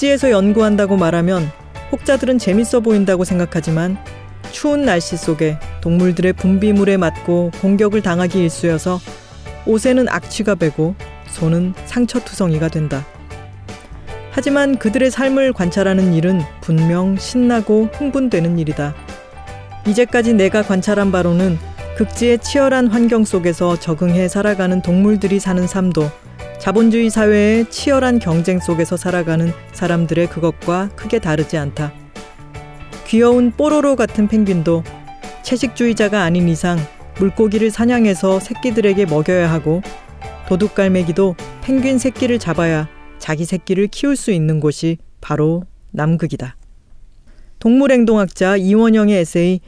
극지에서 연구한다고 말하면 혹자들은 재밌어 보인다고 생각하지만 추운 날씨 속에 동물들의 분비물에 맞고 공격을 당하기 일쑤여서 옷에는 악취가 배고 손은 상처투성이가 된다. 하지만 그들의 삶을 관찰하는 일은 분명 신나고 흥분되는 일이다. 이제까지 내가 관찰한 바로는 극지의 치열한 환경 속에서 적응해 살아가는 동물들이 사는 삶도 자본주의 사회의 치열한 경쟁 속에서 살아가는 사람들의 그것과 크게 다르지 않다. 귀여운 뽀로로 같은 펭귄도 채식주의자가 아닌 이상 물고기를 사냥해서 새끼들에게 먹여야 하고 도둑갈매기도 펭귄 새끼를 잡아야 자기 새끼를 키울 수 있는 곳이 바로 남극이다. 동물행동학자 이원영의 에세이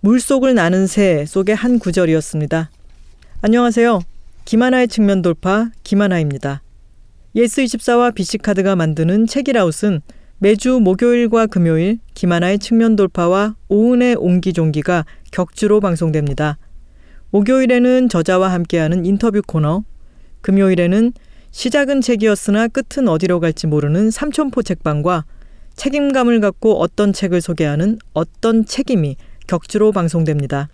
물속을 나는 새 속의 한 구절이었습니다. 안녕하세요. 김하나의 측면 돌파 김하나입니다. 예스24와 비씨카드가 만드는 책읽아웃은 매주 목요일과 금요일 김하나의 측면 돌파와 오은의 옹기종기가 격주로 방송됩니다. 목요일에는 저자와 함께하는 인터뷰 코너, 금요일에는 시작은 책이었으나 끝은 어디로 갈지 모르는 삼천포책방과 책임감을 갖고 어떤 책을 소개하는 어떤 책임이 격주로 방송됩니다.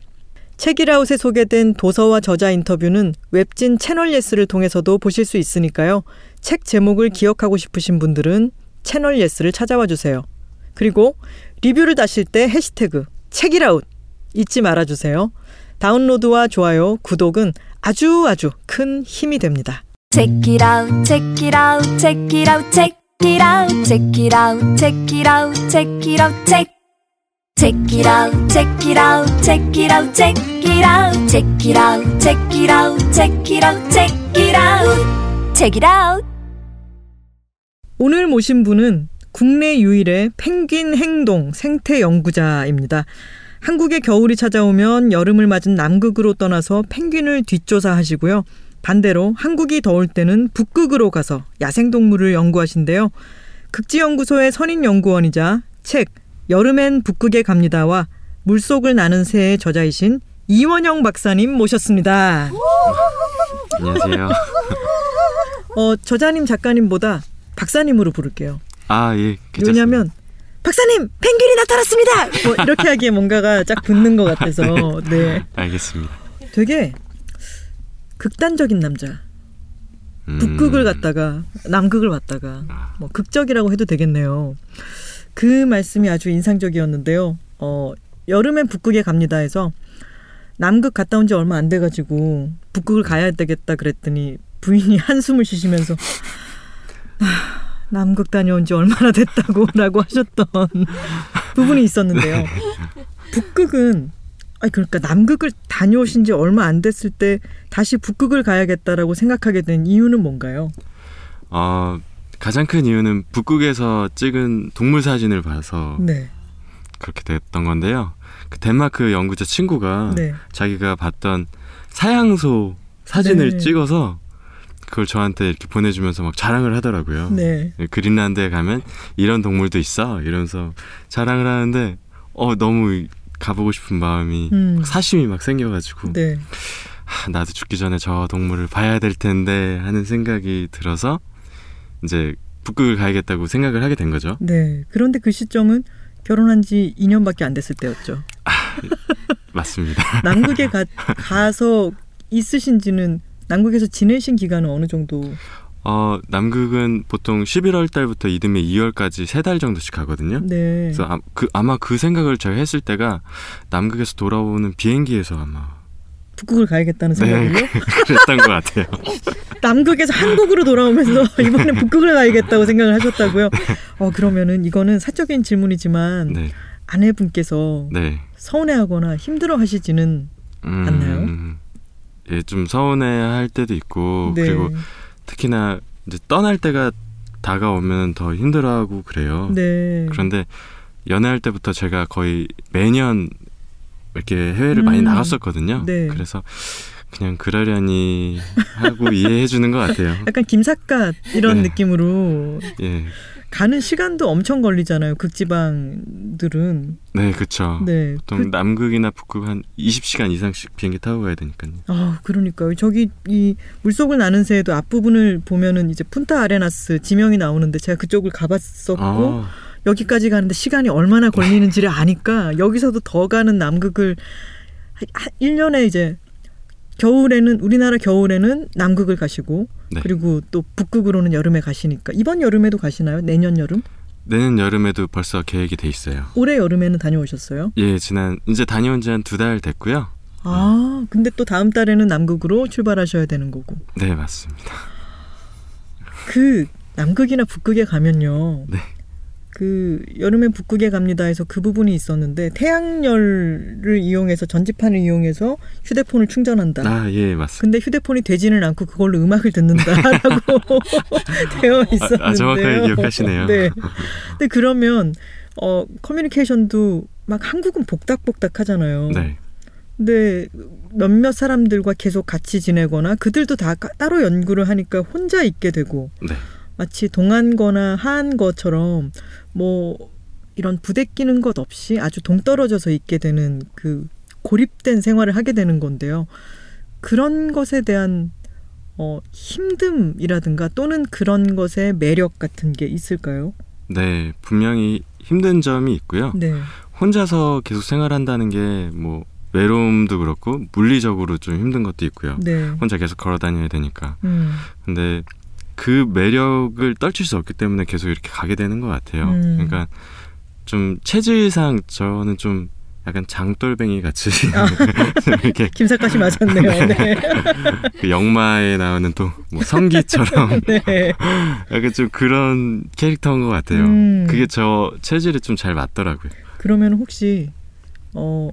책읽아웃에 소개된 도서와 저자 인터뷰는 웹진 채널 예스를 통해서도 보실 수 있으니까요. 책 제목을 기억하고 싶으신 분들은 채널 예스를 찾아와 주세요. 그리고 리뷰를 다실 때 해시태그 책읽아웃 잊지 말아 주세요. 다운로드와 좋아요, 구독은 아주 아주 큰 힘이 됩니다. Check it out, check it out, check it out, check it out, check it out, check it out, check it out, check. Check it out, check it out, check it out, check it out, check it out, check it out, check it out, check it out, check it out. 오늘 모신 분은 국내 유일의 펭귄 행동 생태 연구자입니다. 한국의 겨울이 찾아오면 여름을 맞은 남극으로 떠나서 펭귄을 뒷조사하시고요. 반대로 한국이 더울 때는 북극으로 가서 야생동물을 연구하신대요. 극지연구소의 선임연구원이자 책 여름엔 북극에 갑니다와 물속을 나는 새의 저자이신 이원영 박사님 모셨습니다. 안녕하세요. 어, 저자님 작가님보다 박사님으로 부를게요. 아, 예. 괜찮습니다. 왜냐면 박사님 펭귄이 나타났습니다. 뭐 이렇게 하기에 뭔가가 쫙 붙는 것 같아서 네 알겠습니다. 되게 극단적인 남자. 음, 북극을 갔다가 남극을 왔다가 뭐 극적이라고 해도 되겠네요. 그 말씀이 아주 인상적이었는데요. 어, 여름엔 북극에 갑니다 해서 남극 갔다 온 지 얼마 안 돼가지고 북극을 가야 되겠다 그랬더니 부인이 한숨을 쉬시면서 아, 남극 다녀온 지 얼마나 됐다고 라고 하셨던 부분이 있었는데요. 북극은 아니 그러니까 남극을 다녀오신 지 얼마 안 됐을 때 다시 북극을 가야겠다라고 생각하게 된 이유는 뭔가요? 어, 가장 큰 이유는 북극에서 찍은 동물 사진을 봐서 네. 그렇게 됐던 건데요. 그 덴마크 연구자 친구가 네. 자기가 봤던 사양소 사진을 네. 찍어서 그걸 저한테 이렇게 보내주면서 막 자랑을 하더라고요. 네. 그린란드에 가면 이런 동물도 있어 이러면서 자랑을 하는데 어 너무 가보고 싶은 마음이 음. 사심이 막 생겨가지고 네. 하, 나도 죽기 전에 저 동물을 봐야 될 텐데 하는 생각이 들어서 이제 북극을 가야겠다고 생각을 하게 된 거죠. 네. 그런데 그 시점은 결혼한 지 2년밖에 안 됐을 때였죠. 맞습니다. 남극에 가, 가서 있으신지는 남극에서 지내신 기간은 어느 정도? 어 남극은 보통 11월 달부터 이듬해 2월까지 세 달 정도씩 가거든요. 네. 그래서 아, 그, 아마 그 생각을 제가 했을 때가 남극에서 돌아오는 비행기에서 아마 북극을 가야겠다는 네 생각으로 그랬던 것 같아요. 남극에서 한국으로 돌아오면서 이번에 북극을 가야겠다고 생각을 하셨다고요. 어 그러면은 이거는 사적인 질문이지만 네, 아내분께서 네. 서운해하거나 힘들어하시지는 않나요? 음, 예, 좀 서운해할 때도 있고 네. 그리고 특히나 이제 떠날 때가 다가오면 더 힘들어하고 그래요. 네. 그런데 연애할 때부터 제가 거의 매년 이렇게 해외를 많이 음. 나갔었거든요. 네. 그래서 그냥 그러려니 하고 이해해 주는 것 같아요. 약간 김삿갓 이런 네. 느낌으로 예. 가는 시간도 엄청 걸리잖아요. 극지방들은. 네, 그쵸. 네. 보통 그, 남극이나 북극 한 20시간 이상씩 비행기 타고 가야 되니까요. 아, 그러니까요. 저기 이 물속을 나는 새에도 앞부분을 보면은 이제 푼타 아레나스 지명이 나오는데 제가 그쪽을 가봤었고 아, 여기까지 가는데 시간이 얼마나 걸리는지를 아니까 여기서도 더 가는 남극을 한- 한 1년에 이제 겨울에는 우리나라 겨울에는 남극을 가시고 네. 그리고 또 북극으로는 여름에 가시니까 이번 여름에도 가시나요? 내년 여름? 내년 여름에도 벌써 계획이 돼 있어요. 올해 여름에는 다녀오셨어요? 예, 지난 이제 다녀온 지 한 두 달 됐고요. 아, 근데 또 다음 달에는 남극으로 출발하셔야 되는 거고. 네, 맞습니다. 그 남극이나 북극에 가면요. 네. 그 여름엔 북극에 갑니다 해서 그 부분이 있었는데 태양열을 이용해서 전지판을 이용해서 휴대폰을 충전한다. 아, 예, 맞습니다. 근데 휴대폰이 되지는 않고 그걸로 음악을 듣는다라고 되어 있었는데요. 아, 정확하게 기억하시네요. 네. 근데 그러면 어 커뮤니케이션도 막 한국은 복닥복닥 하잖아요. 네. 근데 몇몇 사람들과 계속 같이 지내거나 그들도 다 까- 따로 연구를 하니까 혼자 있게 되고 네. 마치 동안거나 하한 것처럼 뭐 이런 부대끼는 것 없이 아주 동떨어져서 있게 되는 그 고립된 생활을 하게 되는 건데요. 그런 것에 대한 어, 힘듦이라든가 또는 그런 것의 매력 같은 게 있을까요? 네, 분명히 힘든 점이 있고요. 네. 혼자서 계속 생활한다는 게 뭐 외로움도 그렇고 물리적으로 좀 힘든 것도 있고요. 네. 혼자 계속 걸어 다녀야 되니까. 음. 근데 그 매력을 떨칠 수 없기 때문에 계속 이렇게 가게 되는 것 같아요. 음. 그러니까 좀 체질상 저는 좀 약간 장돌뱅이 같이 아. 이렇게 김사까지 맞았네요. 네. 그 영마에 나오는 또 뭐 성기처럼 네. 약간 좀 그런 캐릭터인 것 같아요. 음. 그게 저 체질에 좀 잘 맞더라고요. 그러면 혹시 어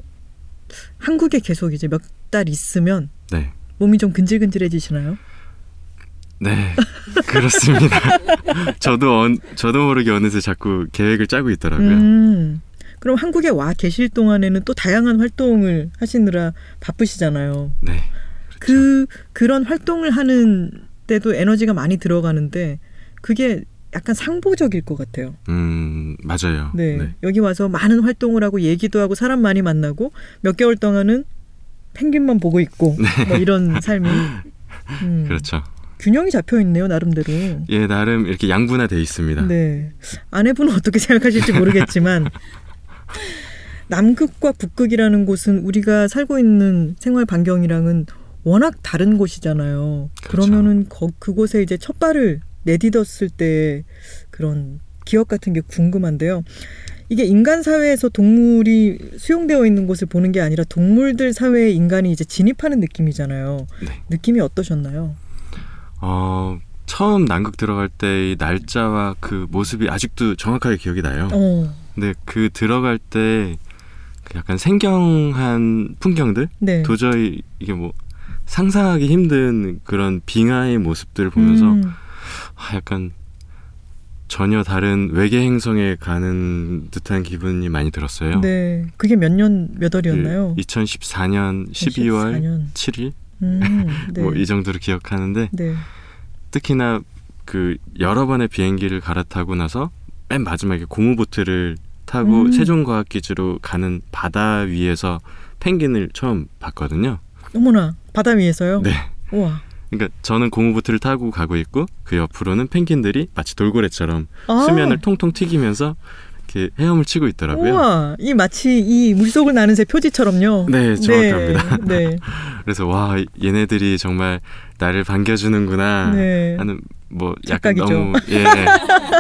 한국에 계속 이제 몇 달 있으면 네. 몸이 좀 근질근질해지시나요? 네, 그렇습니다. 저도 언, 저도 모르게 어느새 자꾸 계획을 짜고 있더라고요. 음. 그럼 한국에 와 계실 동안에는 또 다양한 활동을 하시느라 바쁘시잖아요. 네, 그 그런 활동을 하는 때도 에너지가 많이 들어가는데 그게 약간 상보적일 것 같아요. 음 맞아요. 네. 여기 와서 많은 활동을 하고 얘기도 하고 사람 많이 만나고 몇 개월 동안은 펭귄만 보고 있고 뭐 이런 삶이 음, 네. 그렇죠. 균형이 잡혀 있네요 나름대로. 예, 나름 이렇게 양분화돼 있습니다. 네. 아내분은 어떻게 생각하실지 모르겠지만 남극과 북극이라는 곳은 우리가 살고 있는 생활 반경이랑은 워낙 다른 곳이잖아요. 그렇죠. 그러면은 거, 그곳에 이제 첫 발을 내딛었을 때 그런 기억 같은 게 궁금한데요. 이게 인간 사회에서 동물이 수용되어 있는 곳을 보는 게 아니라 동물들 사회에 인간이 이제 진입하는 느낌이잖아요. 네. 느낌이 어떠셨나요? 어 처음 남극 들어갈 때의 날짜와 그 모습이 아직도 정확하게 기억이 나요. 어, 근데 그 들어갈 때그 약간 생경한 풍경들 네. 도저히 이게 뭐 상상하기 힘든 그런 빙하의 모습들을 보면서 음, 아, 약간 전혀 다른 외계 행성에 가는 듯한 기분이 많이 들었어요. 네. 그게 몇 년 몇 월이었나요? 2014년 12월 14년. 7일 음, 네. 뭐이 정도로 기억하는데 네. 특히나 그 여러 번의 비행기를 갈아타고 나서 맨 마지막에 고무보트를 타고 음. 세종과학기지로 가는 바다 위에서 펭귄을 처음 봤거든요. 어머나 바다 위에서요? 네. 우와. 그러니까 저는 고무보트를 타고 가고 있고 그 옆으로는 펭귄들이 마치 돌고래처럼 아, 수면을 통통 튀기면서 이렇게 헤엄을 치고 있더라고요. 우와. 이 마치 이 물속을 나는 새 표지처럼요. 네, 정확합니다. 네. 네. 그래서 와 얘네들이 정말 나를 반겨주는구나 네. 하는 뭐 약간 착각이죠. 너무 예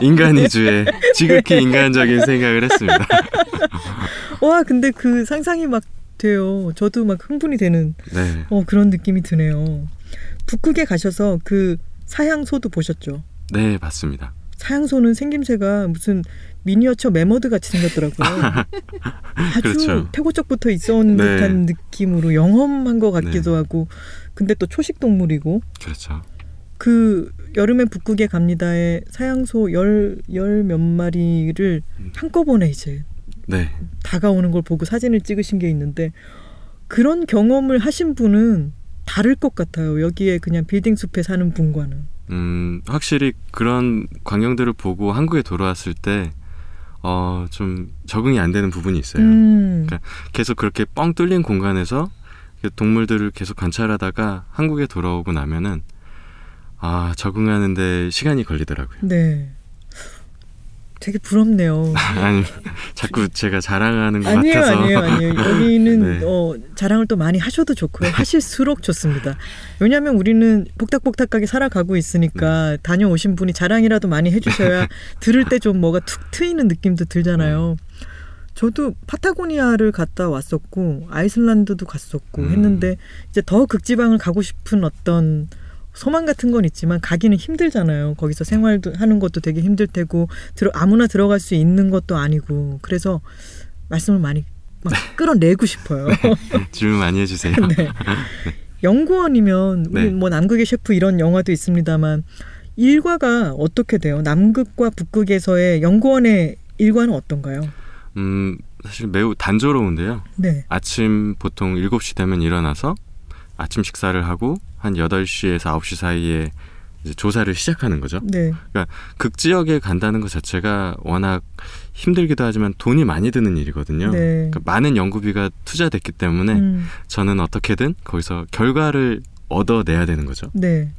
인간 위주의 지극히 인간적인 생각을 했습니다. 와, 근데 그 상상이 막 돼요. 저도 막 흥분이 되는 네, 어, 그런 느낌이 드네요. 북극에 가셔서 그 사향소도 보셨죠? 네 맞습니다. 사향소는 생김새가 무슨 미니어처 메머드 같이 생겼더라고요. 아주 그렇죠. 태고적부터 있어온 네. 듯한 느낌으로 영험한 것 같기도 네. 하고, 근데 또 초식 동물이고 그렇죠. 그 여름에 북극에 갑니다에 사양소 열 열 몇 마리를 음. 한꺼번에 이제 네, 다가오는 걸 보고 사진을 찍으신 게 있는데 그런 경험을 하신 분은 다를 것 같아요. 여기에 그냥 빌딩 숲에 사는 분과는. 음, 확실히 그런 광경들을 보고 한국에 돌아왔을 때, 어, 좀 적응이 안 되는 부분이 있어요. 음. 그러니까 계속 그렇게 뻥 뚫린 공간에서 그 동물들을 계속 관찰하다가 한국에 돌아오고 나면은, 아, 적응하는데 시간이 걸리더라고요. 네. 되게 부럽네요. 아니, 자꾸 제가 자랑하는 것 아니에요, 같아서. 아니에요, 아니에요. 여기는 네. 어, 자랑을 또 많이 하셔도 좋고요. 하실수록 좋습니다. 왜냐하면 우리는 복닥복닥하게 살아가고 있으니까 네. 다녀오신 분이 자랑이라도 많이 해주셔야 들을 때 좀 뭐가 툭 트이는 느낌도 들잖아요. 네. 저도 파타고니아를 갔다 왔었고 아이슬란드도 갔었고 음. 했는데 이제 더 극지방을 가고 싶은 어떤 소망 같은 건 있지만 가기는 힘들잖아요. 거기서 생활도 하는 것도 되게 힘들 테고 들어 아무나 들어갈 수 있는 것도 아니고 그래서 말씀을 많이 막 끌어내고 싶어요. 질문 많이 해주세요. 네. 연구원이면 우리 네. 뭐 남극의 셰프 이런 영화도 있습니다만 일과가 어떻게 돼요? 남극과 북극에서의 연구원의 일과는 어떤가요? 음, 사실 매우 단조로운데요. 네. 아침 보통 7시 되면 일어나서 아침 식사를 하고 한 8시에서 9시 사이에 조사를 시작하는 거죠. 네. 극지역에 간다는 것 자체가 워낙 힘들기도 하지만 돈이 많이 드는 일이거든요. 네. 그러니까 많은 연구비가 투자됐기 때문에 음, 저는 어떻게든 거기서 결과를 얻어내야 되는 거죠. 네.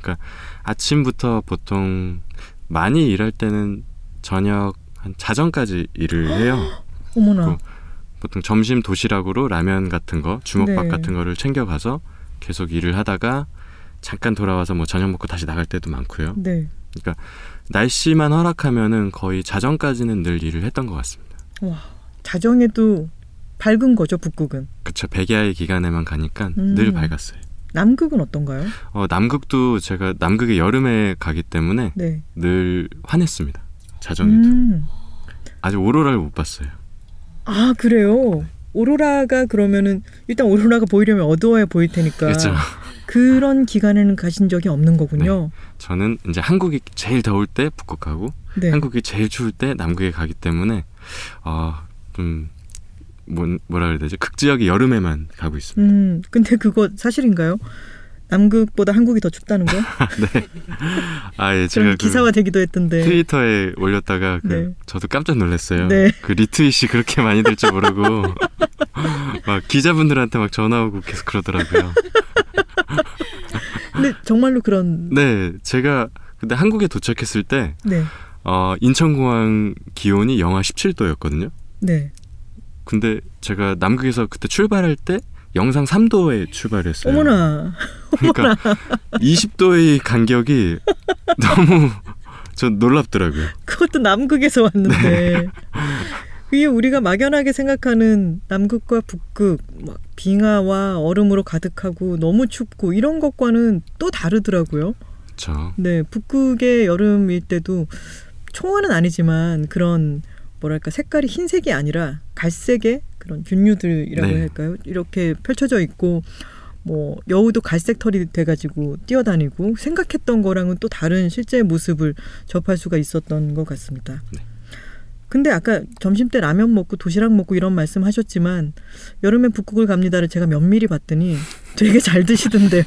아침부터 보통 많이 일할 때는 저녁 한 자정까지 일을 해요. 어머나. 그- 보통 점심 도시락으로 라면 같은 거, 주먹밥 네. 같은 거를 챙겨가서 계속 일을 하다가 잠깐 돌아와서 뭐 저녁 먹고 다시 나갈 때도 많고요. 네. 날씨만 허락하면은 거의 자정까지는 늘 일을 했던 것 같습니다. 와. 자정에도 밝은 거죠, 북극은. 그쵸 백야의 기간에만 가니까 음. 늘 밝았어요. 남극은 어떤가요? 어, 남극도 제가 남극의 여름에 가기 때문에 네. 늘 환했습니다. 자정에도 음. 아직 오로라를 못 봤어요. 아, 그래요. 오로라가 그러면은 일단 오로라가 보이려면 어두워야 보일 테니까 그렇죠. 그런 기간에는 가신 적이 없는 거군요. 저는 이제 한국이 제일 더울 때 북극 가고 네. 한국이 제일 추울 때 남극에 가기 때문에 아좀 뭐, 뭐라 그래야 되지 극지역의 여름에만 가고 있습니다. 음, 근데 그거 사실인가요? 남극보다 한국이 더 춥다는 거? 아예 그런 제가 그 기사화 되기도 했던데. 트위터에 올렸다가 그 네. 저도 깜짝 놀랐어요. 네. 그 리트윗이 그렇게 많이 될 줄 모르고 막 기자분들한테 막 전화 오고 계속 그러더라고요. 근데 정말로 그런 네, 제가 근데 한국에 도착했을 때 네. 어, 인천공항 기온이 영하 17도였거든요. 네. 근데 제가 남극에서 그때 출발할 때 영상 3도에 출발했어요. 어머나. 그러니까 20도의 간격이 너무 전 놀랍더라고요. 그것도 남극에서 왔는데. 이게 우리가 막연하게 생각하는 남극과 북극, 막 빙하와 얼음으로 가득하고 너무 춥고 이런 것과는 또 다르더라고요. 그렇죠. 네, 북극의 여름일 때도 초원은 아니지만 그런 뭐랄까 색깔이 흰색이 아니라 갈색의 그런 균류들이라고 네. 할까요? 이렇게 펼쳐져 있고 뭐 여우도 갈색 털이 돼가지고 뛰어다니고 생각했던 거랑은 또 다른 실제 모습을 접할 수가 있었던 것 같습니다. 네. 근데 아까 점심 때 라면 먹고 도시락 먹고 이런 말씀 하셨지만 여름에 북극을 갑니다를 제가 면밀히 봤더니 되게 잘 드시던데요.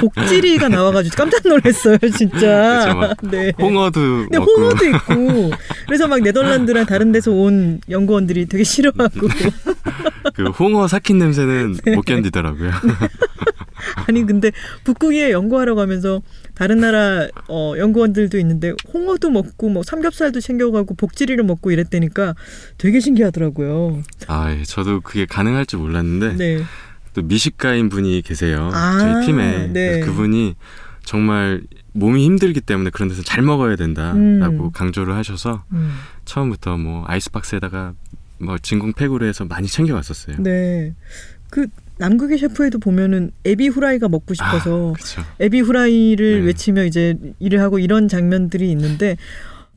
복지리가 나와가지고 깜짝 놀랐어요, 진짜. 네. 홍어도 먹고 홍어도 있고 그래서 막 네덜란드랑 다른 데서 온 연구원들이 되게 싫어하고 그 홍어 삭힌 냄새는 네. 못 견디더라고요. 아니 근데 북극에 연구하러 가면서 다른 나라 어, 연구원들도 있는데 홍어도 먹고 뭐 삼겹살도 챙겨가고 복지리를 먹고 이랬다니까 되게 신기하더라고요. 아, 예, 저도 그게 가능할 줄 몰랐는데 네. 또 미식가인 분이 계세요. 아, 저희 팀에 네. 그분이 정말 몸이 힘들기 때문에 그런 데서 잘 먹어야 된다라고 음. 강조를 하셔서 음. 처음부터 뭐 아이스박스에다가 뭐 진공 팩으로 해서 많이 챙겨왔었어요. 네. 그 남극의 셰프에도 보면은 에비 후라이가 먹고 싶어서 그렇죠. 에비 후라이를 네. 외치며 이제 일을 하고 이런 장면들이 있는데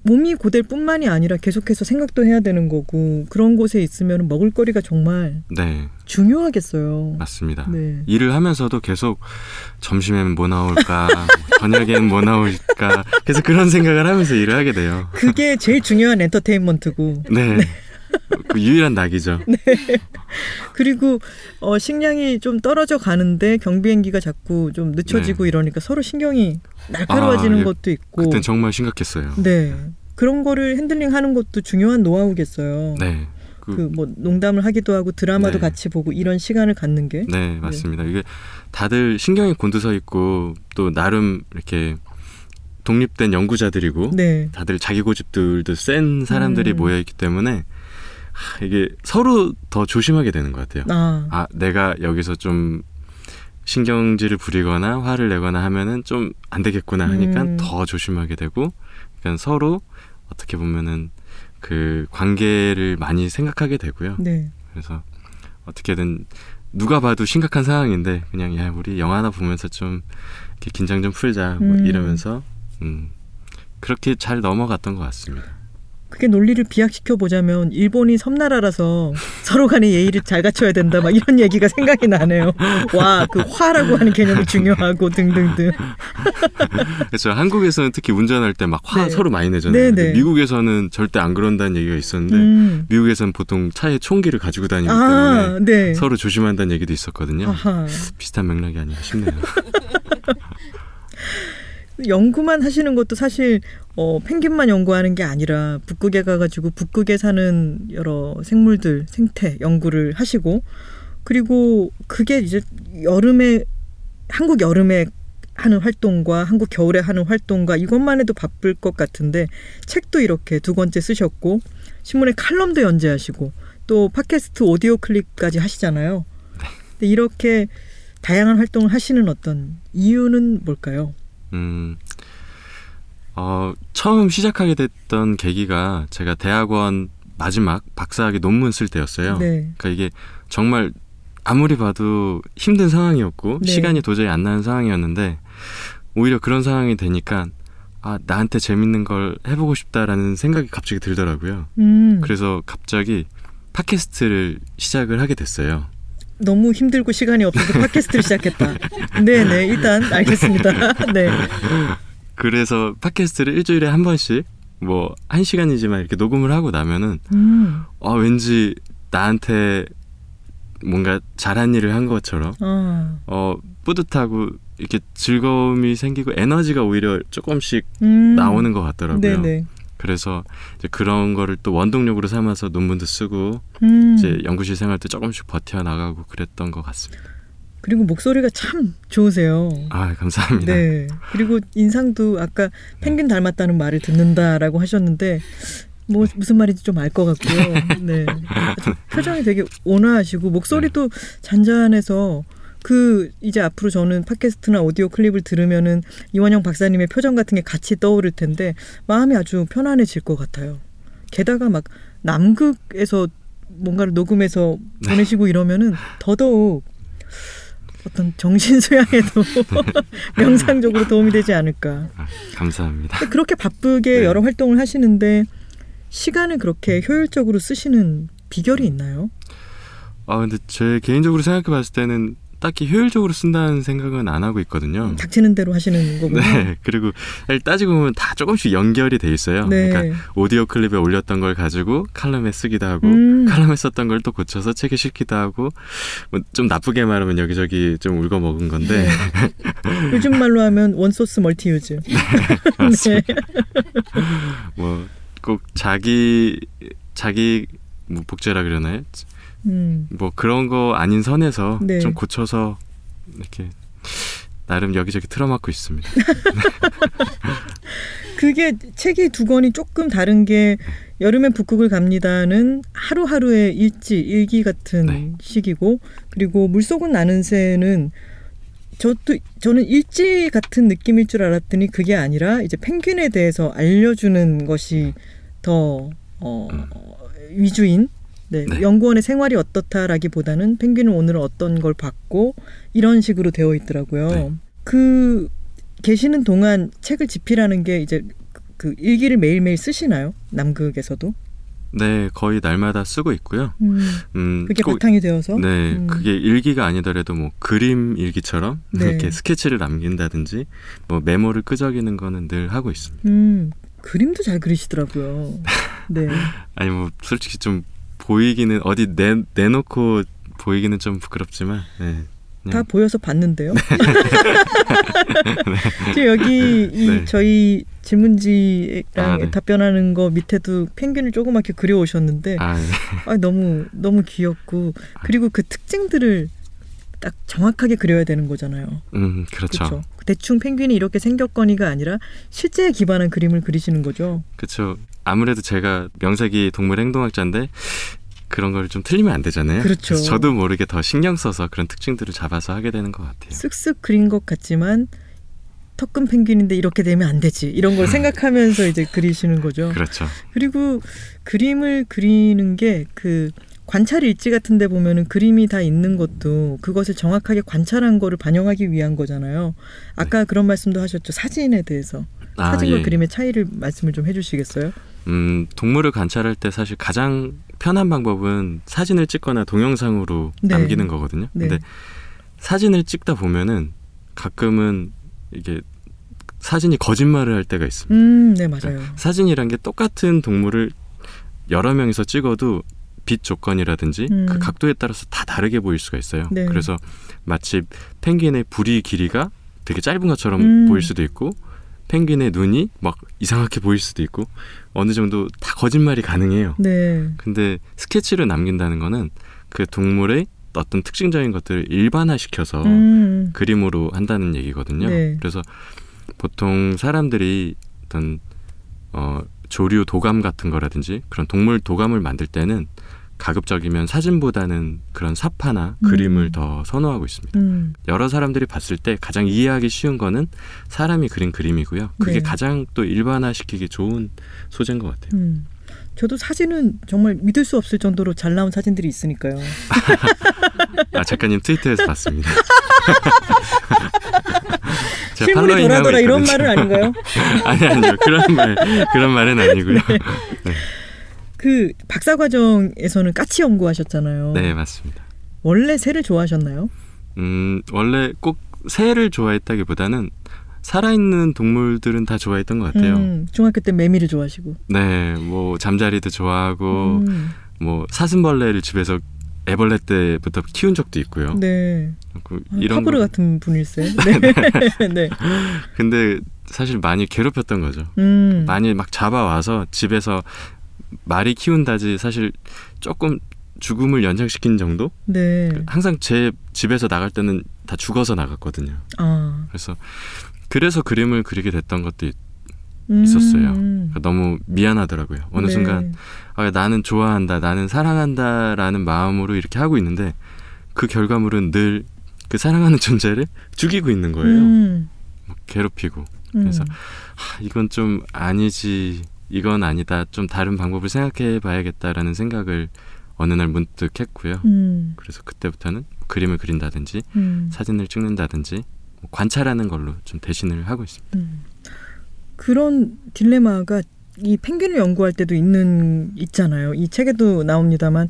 몸이 고될 뿐만이 아니라 계속해서 생각도 해야 되는 거고 그런 곳에 있으면 먹을거리가 정말 네, 중요하겠어요. 맞습니다. 네. 일을 하면서도 계속 점심에는 뭐 나올까, 뭐 저녁에는 뭐 나올까, 계속 그런 생각을 하면서 일을 하게 돼요. 그게 제일 중요한 엔터테인먼트고 네, 그 유일한 낙이죠. 네. 그리고 어, 식량이 좀 떨어져 가는데 경비행기가 자꾸 좀 늦춰지고 이러니까 서로 신경이 날카로워지는 네. 아, 예. 것도 있고. 그땐 정말 심각했어요. 네. 그런 거를 핸들링 하는 것도 중요한 노하우겠어요. 네. 그, 그뭐 농담을 하기도 하고 드라마도 네. 같이 보고 이런 시간을 갖는 게 네, 맞습니다. 이게 다들 신경이 곤두서 있고 또 나름 이렇게 독립된 연구자들이고 네. 다들 자기 고집들도 센 사람들이 음. 모여 있기 때문에 하, 이게 서로 더 조심하게 되는 것 같아요. 아, 아, 내가 여기서 좀 신경질을 부리거나 화를 내거나 하면은 좀 안 되겠구나 하니까 음. 더 조심하게 되고 그러니까 서로 어떻게 보면은 그 관계를 많이 생각하게 되고요. 네. 그래서 어떻게든 누가 봐도 심각한 상황인데 그냥 야 우리 영화 하나 보면서 좀 긴장 좀 풀자 뭐 음. 이러면서 음 그렇게 잘 넘어갔던 것 같습니다. 그게 논리를 비약시켜 보자면 일본이 섬나라라서 서로 간의 예의를 잘 갖춰야 된다 막 이런 얘기가 생각이 나네요. 와, 그 화라고 하는 개념이 중요하고 등등등. 그래서 한국에서는 특히 운전할 때 막화 네. 서로 많이 내잖아요. 네, 네. 미국에서는 절대 안 그런다는 얘기가 있었는데 음. 미국에서는 보통 차에 총기를 가지고 다니기 아, 때문에 네. 서로 조심한다는 얘기도 있었거든요. 아하. 비슷한 맥락이 아닌가 싶네요. 연구만 하시는 것도 사실 어, 펭귄만 연구하는 게 아니라 북극에 가가지고 북극에 사는 여러 생물들 생태 연구를 하시고 그리고 그게 이제 여름에 한국 여름에 하는 활동과 한국 겨울에 하는 활동과 이것만 해도 바쁠 것 같은데 책도 이렇게 두 권째 쓰셨고 신문에 칼럼도 연재하시고 또 팟캐스트 오디오 클립까지 하시잖아요. 근데 이렇게 다양한 활동을 하시는 어떤 이유는 뭘까요? 음, 어, 처음 시작하게 됐던 계기가 제가 대학원 마지막 박사학위 논문 쓸 때였어요. 네. 그러니까 이게 정말 아무리 봐도 힘든 상황이었고 네. 시간이 도저히 안 나는 상황이었는데 오히려 그런 상황이 되니까 아 나한테 재밌는 걸 해보고 싶다라는 생각이 갑자기 들더라고요. 음, 그래서 갑자기 팟캐스트를 시작을 하게 됐어요. 너무 힘들고 시간이 없어서 팟캐스트를 시작했다. 네네, 일단 알겠습니다. 네. 그래서 팟캐스트를 일주일에 한 번씩 뭐 한 시간이지만 이렇게 녹음을 하고 나면은 음, 어 왠지 나한테 뭔가 잘한 일을 한 것처럼 아, 어 뿌듯하고 이렇게 즐거움이 생기고 에너지가 오히려 조금씩 음, 나오는 것 같더라고요. 네네. 그래서 이제 그런 거를 또 원동력으로 삼아서 논문도 쓰고 음, 이제 연구실 생활 때 조금씩 버텨 나가고 그랬던 것 같습니다. 그리고 목소리가 참 좋으세요. 아 감사합니다. 네. 그리고 인상도 아까 펭귄 닮았다는 말을 듣는다라고 하셨는데 뭐 무슨 말인지 좀 알 것 같고요. 네. 표정이 되게 온화하시고 목소리도 잔잔해서 그 이제 앞으로 저는 팟캐스트나 오디오 클립을 들으면은 이원영 박사님의 표정 같은 게 같이 떠오를 텐데 마음이 아주 편안해질 것 같아요. 게다가 막 남극에서 뭔가를 녹음해서 보내시고 이러면은 더더욱 어떤 정신 수양에도 명상적으로 도움이 되지 않을까. 아, 감사합니다. 그렇게 바쁘게 네. 여러 활동을 하시는데 시간을 그렇게 효율적으로 쓰시는 비결이 있나요? 아 근데 제 개인적으로 생각해 봤을 때는 딱히 효율적으로 쓴다는 생각은 안 하고 있거든요. 닥치는 대로 하시는 거군요. 네 그리고 따지고 보면 다 조금씩 연결이 돼 있어요. 네. 그러니까 오디오 클립에 올렸던 걸 가지고 칼럼에 쓰기도 하고 음. 칼럼에 썼던 걸 또 고쳐서 책에 실기도 하고 뭐 좀 나쁘게 말하면 여기저기 좀 울거 먹은 건데 네. 요즘 말로 하면 원소스 멀티유즈. 네. 뭐꼭 자기 자기 뭐 복제라 그러나요? 음. 뭐 그런 거 아닌 선에서 네. 좀 고쳐서 이렇게 나름 여기저기 틀어막고 있습니다. 그게 책이 두 권이 조금 다른 게 여름엔 북극을 갑니다는 하루하루의 일지 일기 같은 네. 시기고 그리고 물속은 나는 새는 저도 저는 일지 같은 느낌일 줄 알았더니 그게 아니라 이제 펭귄에 대해서 알려주는 것이 더 어, 위주인 네, 네. 연구원의 생활이 어떻다라기보다는 펭귄은 오늘 어떤 걸 봤고 이런 식으로 되어 있더라고요. 네. 그 계시는 동안 책을 집필하는 게 이제 그 일기를 매일매일 쓰시나요? 남극에서도? 네, 거의 날마다 쓰고 있고요. 음, 음, 그게 꼭- 바탕이 되어서 네, 음. 그게 일기가 아니더라도 뭐 그림 일기처럼 네. 이렇게 스케치를 남긴다든지 뭐 메모를 끄적이는 거는 늘 하고 있습니다. 음, 그림도 잘 그리시더라고요. 네. 아니 뭐 솔직히 좀 보이기는 어디 내 내놓고 보이기는 좀 부끄럽지만 네. 다 보여서 봤는데요. 지금 여기 이 네. 저희 질문지랑 아, 네. 답변하는 거 밑에도 펭귄을 조그맣게 그려오셨는데 아, 네. 아, 너무 너무 귀엽고 그리고 그 특징들을 딱 정확하게 그려야 되는 거잖아요. 음 그렇죠. 그렇죠. 대충 펭귄이 이렇게 생겼거니가 아니라 실제에 기반한 그림을 그리시는 거죠. 그렇죠. 아무래도 제가 명색이 동물 행동학자인데 그런 걸 좀 틀리면 안 되잖아요. 그렇죠. 저도 모르게 더 신경 써서 그런 특징들을 잡아서 하게 되는 것 같아요. 쓱쓱 그린 것 같지만 턱금 펭귄인데 이렇게 되면 안 되지 이런 걸 생각하면서 이제 그리시는 거죠. 그렇죠. 그리고 그림을 그리는 게 그 관찰 일지 같은 데 보면은 그림이 다 있는 것도 그것을 정확하게 관찰한 거를 반영하기 위한 거잖아요. 아까 그런 말씀도 하셨죠. 사진에 대해서. 아, 사진과 예. 그림의 차이를 말씀을 좀 해주시겠어요? 음, 동물을 관찰할 때 사실 가장 편한 방법은 사진을 찍거나 동영상으로 네. 남기는 거거든요. 네. 근데 사진을 찍다 보면은 가끔은 이게 사진이 거짓말을 할 때가 있습니다. 음, 네 맞아요. 사진이란 게 똑같은 동물을 여러 명이서 찍어도 빛 조건이라든지 음. 그 각도에 따라서 다 다르게 보일 수가 있어요. 네. 그래서 마치 펭귄의 부리 길이가 되게 짧은 것처럼 음. 보일 수도 있고 펭귄의 눈이 막 이상하게 보일 수도 있고 어느 정도 다 거짓말이 가능해요. 네. 근데 스케치를 남긴다는 거는 그 동물의 어떤 특징적인 것들을 일반화시켜서 음, 그림으로 한다는 얘기거든요. 네. 그래서 보통 사람들이 어떤 어, 조류 도감 같은 거라든지 그런 동물 도감을 만들 때는 가급적이면 사진보다는 그런 사파나 음. 그림을 더 선호하고 있습니다. 음, 여러 사람들이 봤을 때 가장 이해하기 쉬운 거는 사람이 그린 그림이고요. 그게 네. 가장 또 일반화시키기 좋은 소재인 것 같아요. 음. 저도 사진은 정말 믿을 수 없을 정도로 잘 나온 사진들이 있으니까요. 아 작가님 트위터에서 봤습니다. 실물이 돌아돌아 이런. 말은 아닌가요? 아니 아니요 그런 말 그런 말은 아니고요. 그 박사 과정에서는 까치 연구하셨잖아요. 네 맞습니다. 원래 새를 좋아하셨나요? 음 원래 꼭 새를 좋아했다기보다는 살아있는 동물들은 다 좋아했던 것 같아요. 음, 중학교 때 매미를 좋아하시고. 네, 뭐 잠자리도 좋아하고 음, 뭐 사슴벌레를 집에서 애벌레 때부터 키운 적도 있고요. 네. 그 아, 이런 파브르 거. 같은 분일세. 네. 네. 근데 사실 많이 괴롭혔던 거죠. 음. 많이 막 잡아와서 집에서 말이 키운다지 사실 조금 죽음을 연장시킨 정도? 네. 항상 제 집에서 나갈 때는 다 죽어서 나갔거든요. 아. 그래서 그래서 그림을 그리게 됐던 것도 있- 음. 있었어요. 그러니까 너무 미안하더라고요. 어느 네. 순간 아, 나는 좋아한다, 나는 사랑한다라는 마음으로 이렇게 하고 있는데 그 결과물은 늘 그 사랑하는 존재를 죽이고 있는 거예요. 음. 막 괴롭히고 음. 그래서 하, 이건 좀 아니지, 이건 아니다, 좀 다른 방법을 생각해 봐야겠다라는 생각을 어느 날 문득 했고요. 음. 그래서 그때부터는 그림을 그린다든지 음. 사진을 찍는다든지 뭐 관찰하는 걸로 좀 대신을 하고 있습니다. 음. 그런 딜레마가 이 펭귄을 연구할 때도 있는 있잖아요. 이 책에도 나옵니다만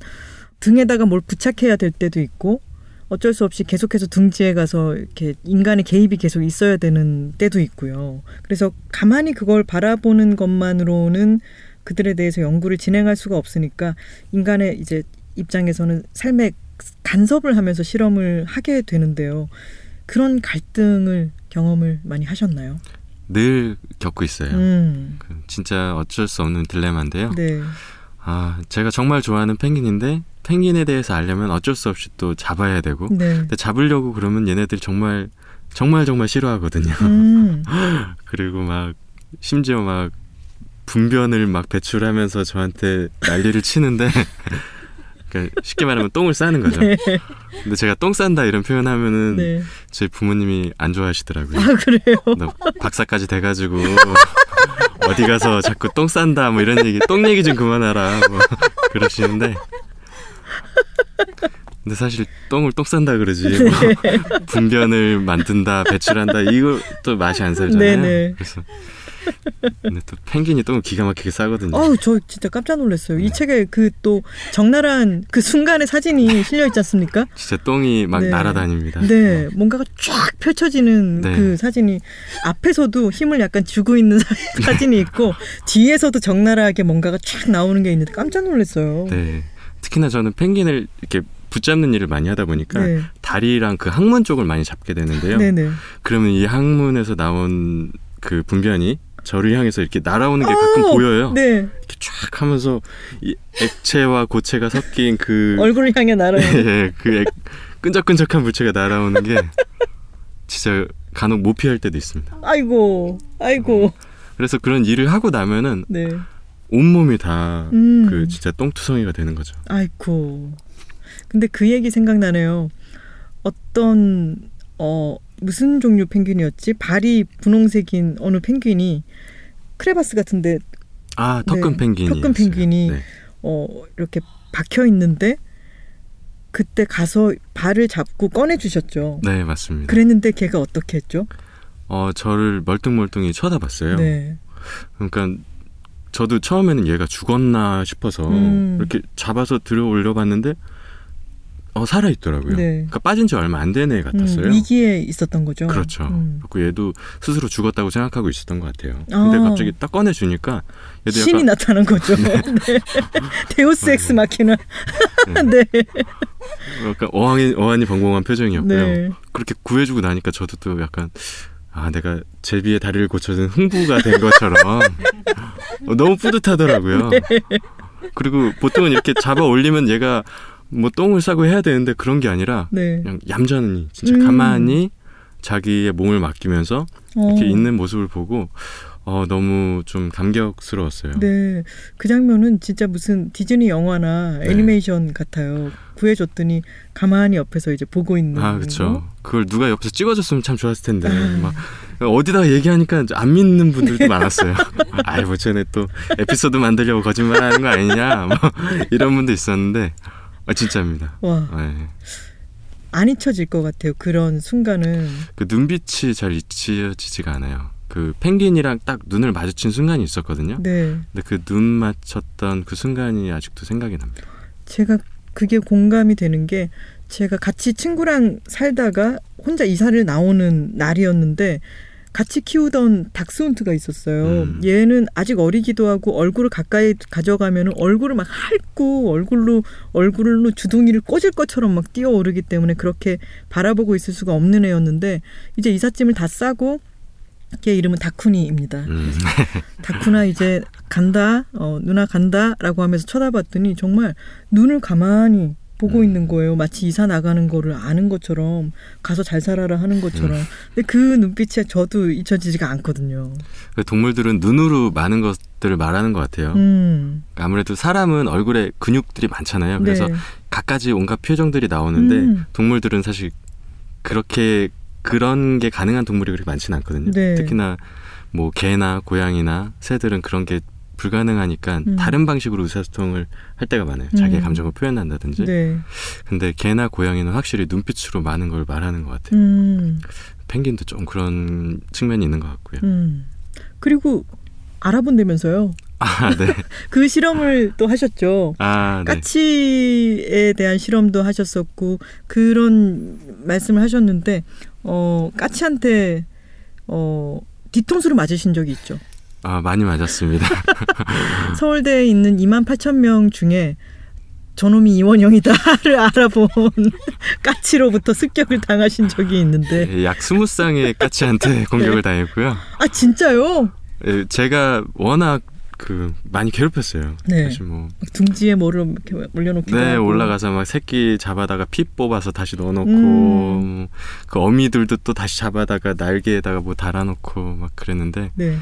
등에다가 뭘 부착해야 될 때도 있고 어쩔 수 없이 계속해서 둥지에 가서 이렇게 인간의 개입이 계속 있어야 되는 때도 있고요. 그래서 가만히 그걸 바라보는 것만으로는 그들에 대해서 연구를 진행할 수가 없으니까 인간의 이제 입장에서는 삶에 간섭을 하면서 실험을 하게 되는데요. 그런 갈등을 경험을 많이 하셨나요? 늘 겪고 있어요. 음. 그 진짜 어쩔 수 없는 딜레마인데요. 네. 아, 제가 정말 좋아하는 펭귄인데 펭귄에 대해서 알려면 어쩔 수 없이 또 잡아야 되고 네. 근데 잡으려고 그러면 얘네들이 정말 정말 정말 싫어하거든요. 음. 그리고 막 심지어 막 분변을 막 배출하면서 저한테 난리를 치는데 그러니까 쉽게 말하면 똥을 싸는 거죠. 네. 근데 제가 똥 싼다 이런 표현하면은 네. 저희 부모님이 안 좋아하시더라고요. 아 그래요. 너 박사까지 돼가지고 어디 가서 자꾸 똥 싼다 뭐 이런 얘기 똥 얘기 좀 그만하라 뭐 그러시는데 근데 사실 똥을 똥 싼다 그러지 뭐 분변을 만든다 배출한다 이거 또 맛이 안 살잖아요 네네. 그래서 근데 또 펭귄이 똥을 기가 막히게 싸거든요 어우 저 진짜 깜짝 놀랐어요. 이 책에 그 또 적나라한 그 순간의 사진이 실려 있지 않습니까? 진짜 똥이 막 네. 날아다닙니다 네, 뭔가가 쫙 펼쳐지는 네. 그 사진이 앞에서도 힘을 약간 주고 있는 사- 사진이 있고 뒤에서도 적나라하게 뭔가가 쫙 나오는 게 있는데 깜짝 놀랐어요. 네 특히나 저는 펭귄을 이렇게 붙잡는 일을 많이 하다 보니까 네. 다리랑 그 항문 쪽을 많이 잡게 되는데요. 네네. 그러면 이 항문에서 나온 그 분변이 저를 향해서 이렇게 날아오는 게 가끔 어, 보여요. 네. 이렇게 쫙 하면서 이 액체와 고체가 섞인 그 얼굴을 향해 날아요. 예, 그 액, 끈적끈적한 물체가 날아오는 게 진짜 간혹 못 피할 때도 있습니다. 아이고, 아이고. 그래서 그런 일을 하고 나면은 네. 온몸이 다그 음. 진짜 똥투성이가 되는 거죠. 아이고. 근데 그 얘기 생각나네요. 어떤 어 무슨 종류 펭귄이었지? 발이 분홍색인 어느 펭귄이 크레바스 같은데 아, 턱금 네, 펭귄이. 턱금 펭귄이 네. 어 이렇게 박혀 있는데 그때 가서 발을 잡고 꺼내 주셨죠. 네, 맞습니다. 그랬는데 걔가 어떻게 했죠? 어, 저를 멀뚱멀뚱히 쳐다봤어요. 네. 그러니까 저도 처음에는 얘가 죽었나 싶어서 음. 이렇게 잡아서 들어 올려 봤는데 어 살아 있더라고요. 네. 그러니까 빠진 지 얼마 안 된 애 같았어요. 음, 위기에 있었던 거죠. 그렇죠. 음. 그리고 얘도 스스로 죽었다고 생각하고 있었던 것 같아요. 근데 아. 갑자기 딱 꺼내 주니까 얘도 신이 약간 나타난 거죠. 네. 데우스 엑스 마키나. 네. 약간 어안이 어안이 벙벙한 표정이었고요. 네. 그렇게 구해주고 나니까 저도 또 약간 아 내가 제비의 다리를 고쳐준 흥부가 된 것처럼 어, 너무 뿌듯하더라고요. 네. 그리고 보통은 이렇게 잡아 올리면 얘가 뭐 똥을 싸고 해야 되는데 그런 게 아니라 네. 그냥 얌전히 진짜 음. 가만히 자기의 몸을 맡기면서 이렇게 어. 있는 모습을 보고 어 너무 좀 감격스러웠어요. 네. 그 장면은 진짜 무슨 디즈니 영화나 네. 애니메이션 같아요. 구해줬더니 가만히 옆에서 이제 보고 있는. 아, 그렇죠. 그걸 누가 옆에서 찍어줬으면 참 좋았을 텐데 아. 막 어디다가 얘기하니까 안 믿는 분들도 많았어요. 아이 뭐 쟤네 또 에피소드 만들려고 거짓말 하는 거 아니냐, 뭐 이런 분도 있었는데 아, 진짜입니다. 와, 네. 안 잊혀질 것 같아요. 그런 순간은. 그 눈빛이 잘 잊혀지지가 않아요. 그 펭귄이랑 딱 눈을 마주친 순간이 있었거든요. 네. 근데 그 눈 맞췄던 그 순간이 아직도 생각이 납니다. 제가 그게 공감이 되는 게 제가 같이 친구랑 살다가 혼자 이사를 나오는 날이었는데 같이 키우던 닥스훈트가 있었어요. 음. 얘는 아직 어리기도 하고 얼굴을 가까이 가져가면 얼굴을 막 핥고 얼굴로 얼굴로 주둥이를 꽂을 것처럼 막 뛰어오르기 때문에 그렇게 바라보고 있을 수가 없는 애였는데 이제 이삿짐을 다 싸고 걔 이름은 다쿠니입니다. 음. 다쿠나 이제 간다, 어, 누나 간다라고 하면서 쳐다봤더니 정말 눈을 가만히 보고 음. 있는 거예요. 마치 이사 나가는 거를 아는 것처럼 가서 잘 살아라 하는 것처럼. 음. 근데 그 눈빛이 저도 잊혀지지가 않거든요. 그 동물들은 눈으로 많은 것들을 말하는 것 같아요. 음. 아무래도 사람은 얼굴에 근육들이 많잖아요. 그래서 네. 갖가지 온갖 표정들이 나오는데 음. 동물들은 사실 그렇게 그런 게 가능한 동물이 그렇게 많지는 않거든요. 네. 특히나 뭐 개나 고양이나 새들은 그런 게 불가능하니까 음. 다른 방식으로 의사소통을 할 때가 많아요. 자기의 음. 감정을 표현한다든지. 네. 근데 개나 고양이는 확실히 눈빛으로 많은 걸 말하는 것 같아요. 음. 펭귄도 좀 그런 측면이 있는 것 같고요. 음. 그리고 알아본다면서요. 아, 네. 그 실험을 또 하셨죠. 아, 네. 까치에 대한 실험도 하셨었고 그런 말씀을 하셨는데 어 까치한테 어 뒤통수를 맞으신 적이 있죠. 아, 많이 맞았습니다. 서울대에 있는 2만 8천 명 중에 저놈이 이원영이다를 알아본 까치로부터 습격을 당하신 적이 있는데 예, 약 스무 쌍의 까치한테 공격을 당했고요. 아 진짜요? 예, 제가 워낙 그 많이 괴롭혔어요. 네. 사실 뭐막 둥지에 뭐를 이렇게 올려놓기도 네, 하고 올라가서 막 새끼 잡아다가 피 뽑아서 다시 넣어놓고 음. 그 어미들도 또 다시 잡아다가 날개에다가 뭐 달아놓고 막 그랬는데 네.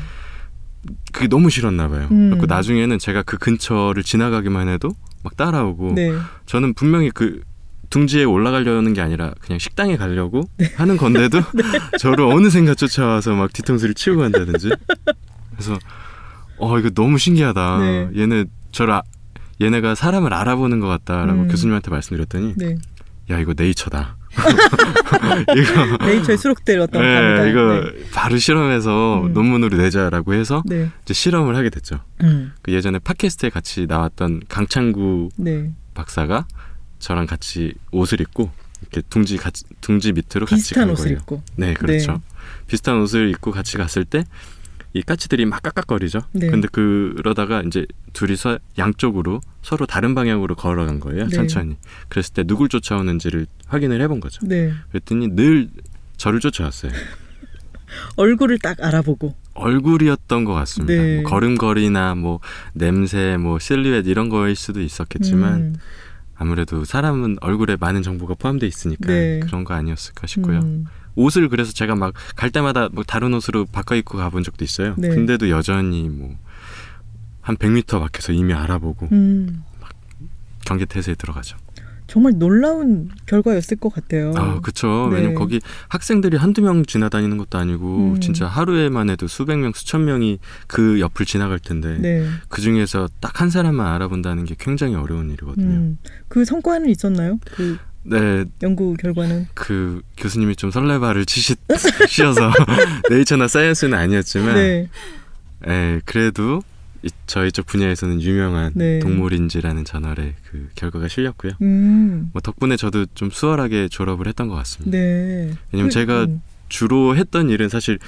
그게 너무 싫었나 봐요. 음. 그래고 나중에는 제가 그 근처를 지나가기만 해도 막 따라오고 네. 저는 분명히 그 둥지에 올라가려는 게 아니라 그냥 식당에 가려고 네. 하는 건데도 저를 어느샌가 쫓아와서 막 뒤통수를 치고 간다든지 그래서 어 이거 너무 신기하다 네. 얘네 저를 아, 얘네가 사람을 알아보는 것 같다라고 음. 교수님한테 말씀드렸더니 네. 야 이거 네이처다 이거 네이처에 수록될 어떤 감이다. 네, 이거 네. 바로 실험해서 음. 논문으로 내자라고 해서 네. 이제 실험을 하게 됐죠 음. 그 예전에 팟캐스트에 같이 나왔던 강창구 네. 박사가 저랑 같이 옷을 입고 이렇게 둥지 같이 둥지 밑으로 같이 비슷한 간 옷을 거예요. 입고. 네, 그렇죠. 네. 비슷한 옷을 입고 같이 갔을 때 이 까치들이 막 깍깍거리죠. 네. 근데 그러다가 이제 둘이서 양쪽으로 서로 다른 방향으로 걸어간 거예요. 네. 천천히. 그랬을 때 누굴 쫓아오는지를 확인을 해본 거죠. 네. 그랬더니 늘 저를 쫓아왔어요. 얼굴을 딱 알아보고. 얼굴이었던 것 같습니다. 네. 뭐 걸음걸이나 뭐 냄새, 뭐 실루엣 이런 거일 수도 있었겠지만 음, 아무래도 사람은 얼굴에 많은 정보가 포함되어 있으니까 네. 그런 거 아니었을까 싶고요. 음, 옷을 그래서 제가 막 갈 때마다 뭐 다른 옷으로 바꿔 입고 가본 적도 있어요. 네. 근데도 여전히 뭐 한 100m 밖에서 이미 알아보고 음, 경계 태세에 들어가죠. 정말 놀라운 결과였을 것 같아요. 아, 그쵸. 네. 왜냐면 거기 학생들이 한두 명 지나다니는 것도 아니고 음. 진짜 하루에만 해도 수백 명, 수천 명이 그 옆을 지나갈 텐데 네. 그 중에서 딱 한 사람만 알아본다는 게 굉장히 어려운 일이거든요. 음, 그 성과는 있었나요? 그 네, 연구 결과는? 그 교수님이 좀 설레발을 치시, 치셔서 네이처나 사이언스는 아니었지만 네. 예, 그래도 이, 저희 쪽 분야에서는 유명한 네. 동물인지라는 저널에 그 결과가 실렸고요. 음, 뭐 덕분에 저도 좀 수월하게 졸업을 했던 것 같습니다. 네. 왜냐면 제가 음, 주로 했던 일은 사실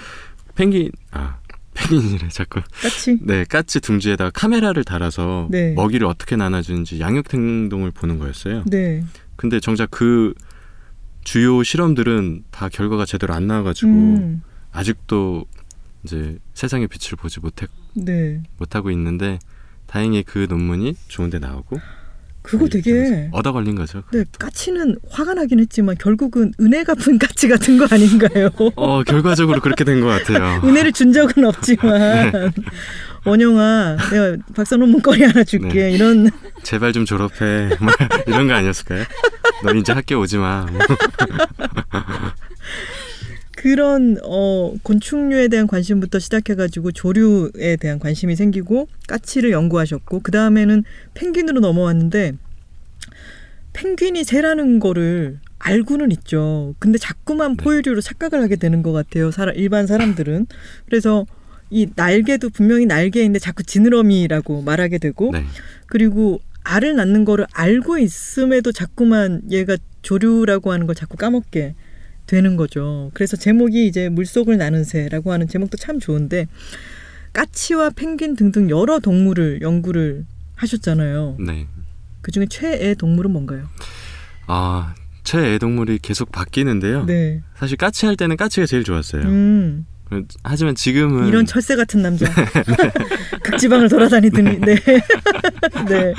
펭귄 아 펭귄이래 자꾸 까치? 네 까치 둥지에다가 카메라를 달아서 네. 먹이를 어떻게 나눠주는지 양육 행동을 보는 거였어요. 네. 근데 정작 그 주요 실험들은 다 결과가 제대로 안 나와가지고 음, 아직도 이제 세상의 빛을 보지 못해 네. 못하고 있는데 다행히 그 논문이 좋은데 나오고 그거 되게 얻어 걸린 거죠. 네, 까치는 화가 나긴 했지만 결국은 은혜 갚은 까치 같은 거 아닌가요? 어 결과적으로 그렇게 된 것 같아요. 은혜를 준 적은 없지만 원영아 내가 박사 논 문 거리 하나 줄게 네. 이런 제발 좀 졸업해 뭐 이런 거 아니었을까요? 너 이제 학교 오지 마. 뭐. 그런 어 곤충류에 대한 관심부터 시작해가지고 조류에 대한 관심이 생기고 까치를 연구하셨고 그 다음에는 펭귄으로 넘어왔는데 펭귄이 새라는 거를 알고는 있죠. 근데 자꾸만 네. 포유류로 착각을 하게 되는 것 같아요. 사람, 일반 사람들은 그래서 이 날개도 분명히 날개인데 자꾸 지느러미라고 말하게 되고 네. 그리고 알을 낳는 거를 알고 있음에도 자꾸만 얘가 조류라고 하는 걸 자꾸 까먹게 되는 거죠. 그래서 제목이 이제 물속을 나는 새라고 하는 제목도 참 좋은데 까치와 펭귄 등등 여러 동물을 연구를 하셨잖아요. 네. 그 중에 최애 동물은 뭔가요? 아 최애 동물이 계속 바뀌는데요. 네. 사실 까치 할 때는 까치가 제일 좋았어요. 음, 하지만 지금은 이런 철새 같은 남자. 극지방을 돌아다니더니, 네. 네.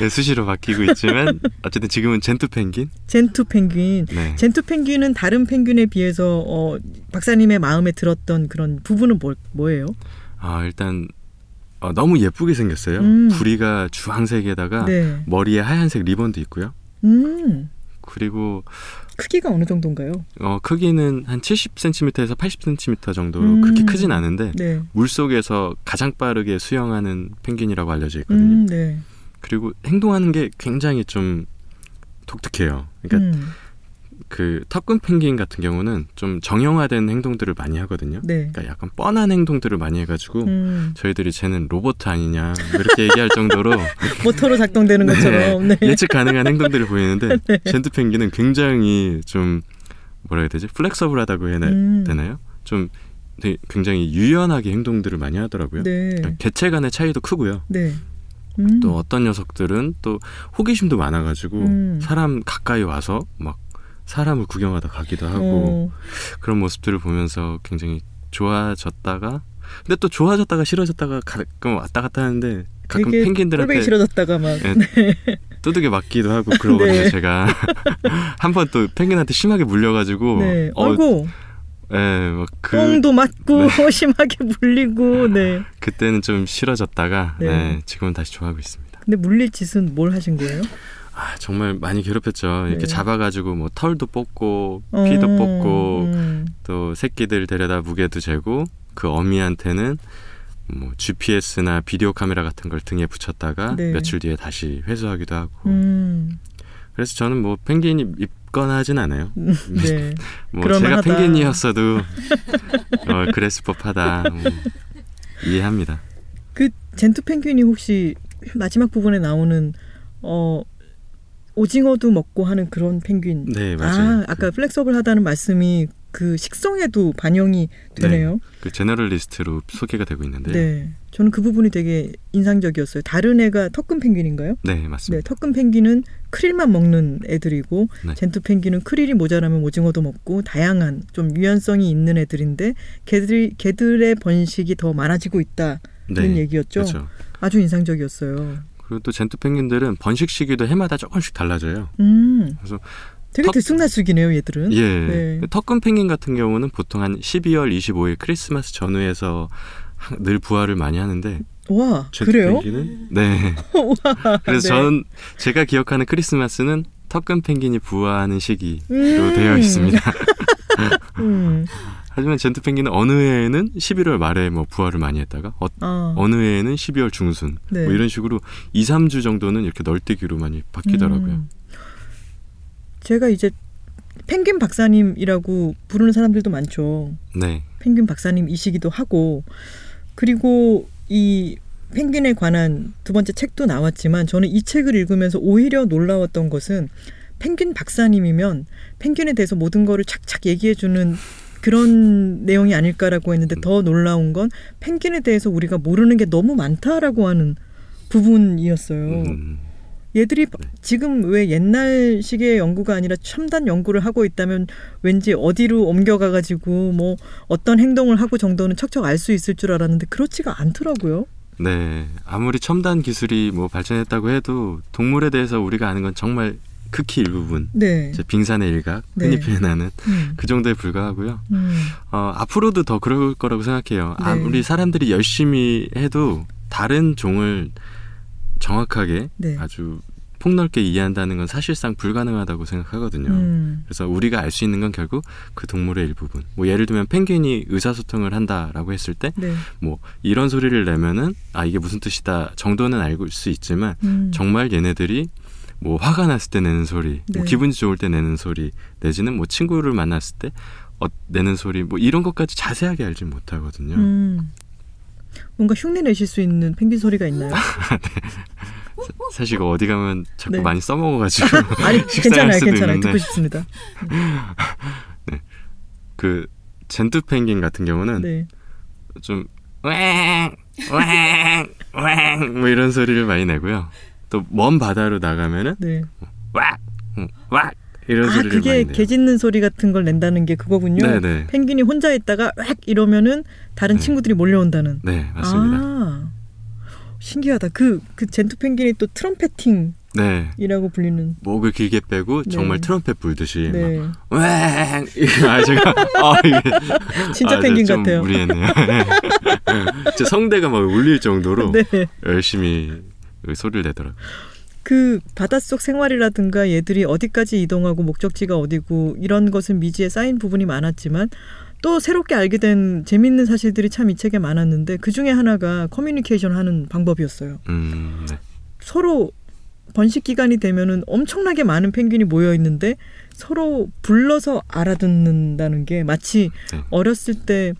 네, 수시로 바뀌고 있지만 어쨌든 지금은 젠투 펭귄. 젠투 펭귄. 네. 젠투 펭귄은 다른 펭귄에 비해서 어, 박사님의 마음에 들었던 그런 부분은 뭐, 뭐예요? 아 일단 어, 너무 예쁘게 생겼어요. 음. 부리가 주황색에다가 네. 머리에 하얀색 리본도 있고요. 음, 그리고 크기가 어느 정도인가요? 어, 크기는 한 70cm에서 80cm 정도로 음. 그렇게 크진 않은데 네. 물 속에서 가장 빠르게 수영하는 펭귄이라고 알려져 있거든요. 음, 네. 그리고 행동하는 게 굉장히 좀 독특해요. 그러니까 음, 그 턱근 펭귄 같은 경우는 좀 정형화된 행동들을 많이 하거든요. 네. 그러니까 약간 뻔한 행동들을 많이 해가지고 음, 저희들이 쟤는 로봇 아니냐 뭐 이렇게 얘기할 정도로 모터로 작동되는 것처럼. 네. 예측 가능한 행동들을 보이는데 젠트 펭귄은 굉장히 좀 뭐라 해야 되지 플렉서블하다고 해야 음, 되나요? 좀 되게 굉장히 유연하게 행동들을 많이 하더라고요. 네. 그러니까 개체 간의 차이도 크고요. 네. 음, 또 어떤 녀석들은 또 호기심도 많아가지고 음. 사람 가까이 와서 막 사람을 구경하다 가기도 하고 어, 그런 모습들을 보면서 굉장히 좋아졌다가 근데 또 좋아졌다가 싫어졌다가 가끔 왔다 갔다 하는데 가끔 펭귄들한테 싫어졌다가 막. 예, 두들겨 맞기도 하고 그러거든요 네. 제가 한 번 또 펭귄한테 심하게 물려가지고 네. 어, 아이고, 예, 막그 똥도 맞고 심하게 물리고, 네. 그때는 좀 싫어졌다가 네. 네, 지금은 다시 좋아하고 있습니다. 근데 물릴 짓은 뭘 하신 거예요? 아, 정말 많이 괴롭혔죠. 이렇게 네. 잡아가지고 뭐 털도 뽑고 피도 어, 뽑고 음, 또 새끼들 데려다 무게도 재고 그 어미한테는 뭐 GPS나 비디오 카메라 같은 걸 등에 붙였다가 네. 며칠 뒤에 다시 회수하기도 하고 음, 그래서 저는 뭐 펭귄이 입거나 하진 않아요. 네. 뭐. 제가 펭귄이었어도 어, 그랬을 법하다 뭐, 이해합니다. 그 젠투 펭귄이 혹시 마지막 부분에 나오는 어 오징어도 먹고 하는 그런 펭귄. 네 맞아요. 아, 아까 flexible하다는 말씀이 그 식성에도 반영이 되네요. 그 generalist로 소개가 되고 있는데. 네. 저는 그 부분이 되게 인상적이었어요. 다른 애가 턱끈펭귄인가요? 네, 맞습니다. 네, 턱끈펭귄은 크릴만 먹는 애들이고 네. 젠투 펭귄은 크릴이 모자라면 오징어도 먹고 다양한 좀 유연성이 있는 애들인데 걔들이 걔들의 번식이 더 많아지고 있다는 얘기였죠. 그렇죠. 아주 인상적이었어요. 그리고 또 젠투 펭귄들은 번식 시기도 해마다 조금씩 달라져요. 음. 그래서 되게 턱- 들쑥날쑥이네요, 얘들은. 예. 네. 턱금 펭귄 같은 경우는 보통 한 12월 25일 크리스마스 전후에서 하- 늘 부화를 많이 하는데 와, 그래요? 펭귄은 네. 와, 그래서 네. 저는 제가 기억하는 크리스마스는 턱금 펭귄이 부화하는 시기로 음. 되어 있습니다. 음. 하지만 젠투 펭귄은 어느 해에는 11월 말에 뭐 부화를 많이 했다가 어, 아, 어느 해에는 12월 중순 네. 뭐 이런 식으로 2, 3주 정도는 이렇게 널뛰기로 많이 바뀌더라고요. 음. 제가 이제 펭귄 박사님이라고 부르는 사람들도 많죠. 네. 펭귄 박사님이시기도 하고 그리고 이 펭귄에 관한 두 번째 책도 나왔지만 저는 이 책을 읽으면서 오히려 놀라웠던 것은 펭귄 박사님이면 펭귄에 대해서 모든 거를 착착 얘기해주는 그런 내용이 아닐까라고 했는데 더 놀라운 건 펭귄에 대해서 우리가 모르는 게 너무 많다라고 하는 부분이었어요. 음, 얘들이 지금 왜 옛날식의 연구가 아니라 첨단 연구를 하고 있다면 왠지 어디로 옮겨가 가지고 뭐 어떤 행동을 하고 정도는 척척 알 수 있을 줄 알았는데 그렇지가 않더라고요. 네. 아무리 첨단 기술이 뭐 발전했다고 해도 동물에 대해서 우리가 아는 건 정말 극히 일부분. 네. 빙산의 일각, 네. 흔히 표현하는 음. 그 정도에 불과하고요. 음. 어, 앞으로도 더 그럴 거라고 생각해요. 네. 아무리 사람들이 열심히 해도 다른 종을 정확하게 네. 아주 폭넓게 이해한다는 건 사실상 불가능하다고 생각하거든요. 음. 그래서 우리가 알 수 있는 건 결국 그 동물의 일부분. 뭐 예를 들면 펭귄이 의사소통을 한다라고 했을 때 네. 뭐 이런 소리를 내면은 아 이게 무슨 뜻이다 정도는 알고 수 있지만 음. 정말 얘네들이 뭐 화가 났을 때 내는 소리, 뭐 네. 기분이 좋을 때 내는 소리, 내지는 뭐 친구를 만났을 때 어, 내는 소리, 뭐 이런 것까지 자세하게 알지 못하거든요. 음. 뭔가 흉내 내실 수 있는 펭귄 소리가 있나요? 사실 이거 어디 가면 자꾸 네. 많이 써먹어가지고 아니 괜찮아요, 괜찮아요. 듣고 싶습니다. 그 젠투 펭귄 같은 경우는 네. 좀 왱, 왱, 왱, 뭐 이런 소리를 많이 내고요. 또 먼 바다로 나가면은 네. 왁, 음, 왁 이런 아 소리를 그게. 개 짖는 소리 같은 걸 낸다는 게 그거군요. 네네. 펭귄이 혼자 있다가 왁 이러면은 다른 네. 친구들이 몰려온다는. 네 맞습니다. 아, 신기하다. 그, 그 젠투 펭귄이 또 트럼페팅이라고 네 불리는. 목을 길게 빼고 네. 정말 트럼펫 불듯이 네. 막왱 이거 아 제가 아 이게 진짜 아, 펭귄 좀 같아요. 무리했네요. 제 성대가 막 울릴 정도로 네. 열심히 그 소리를 내더라고요. 그 바닷속 생활이라든가 얘들이 어디까지 이동하고 목적지가 어디고 이런 것은 미지에 쌓인 부분이 많았지만 또 새롭게 알게 된 재밌는 사실들이 참 이 책에 많았는데 그 중에 하나가 커뮤니케이션 하는 방법이었어요. 음, 네. 서로 번식 기간이 되면은 엄청나게 많은 펭귄이 모여 있는데 서로 불러서 알아듣는다는 게 마치 네. 어렸을 때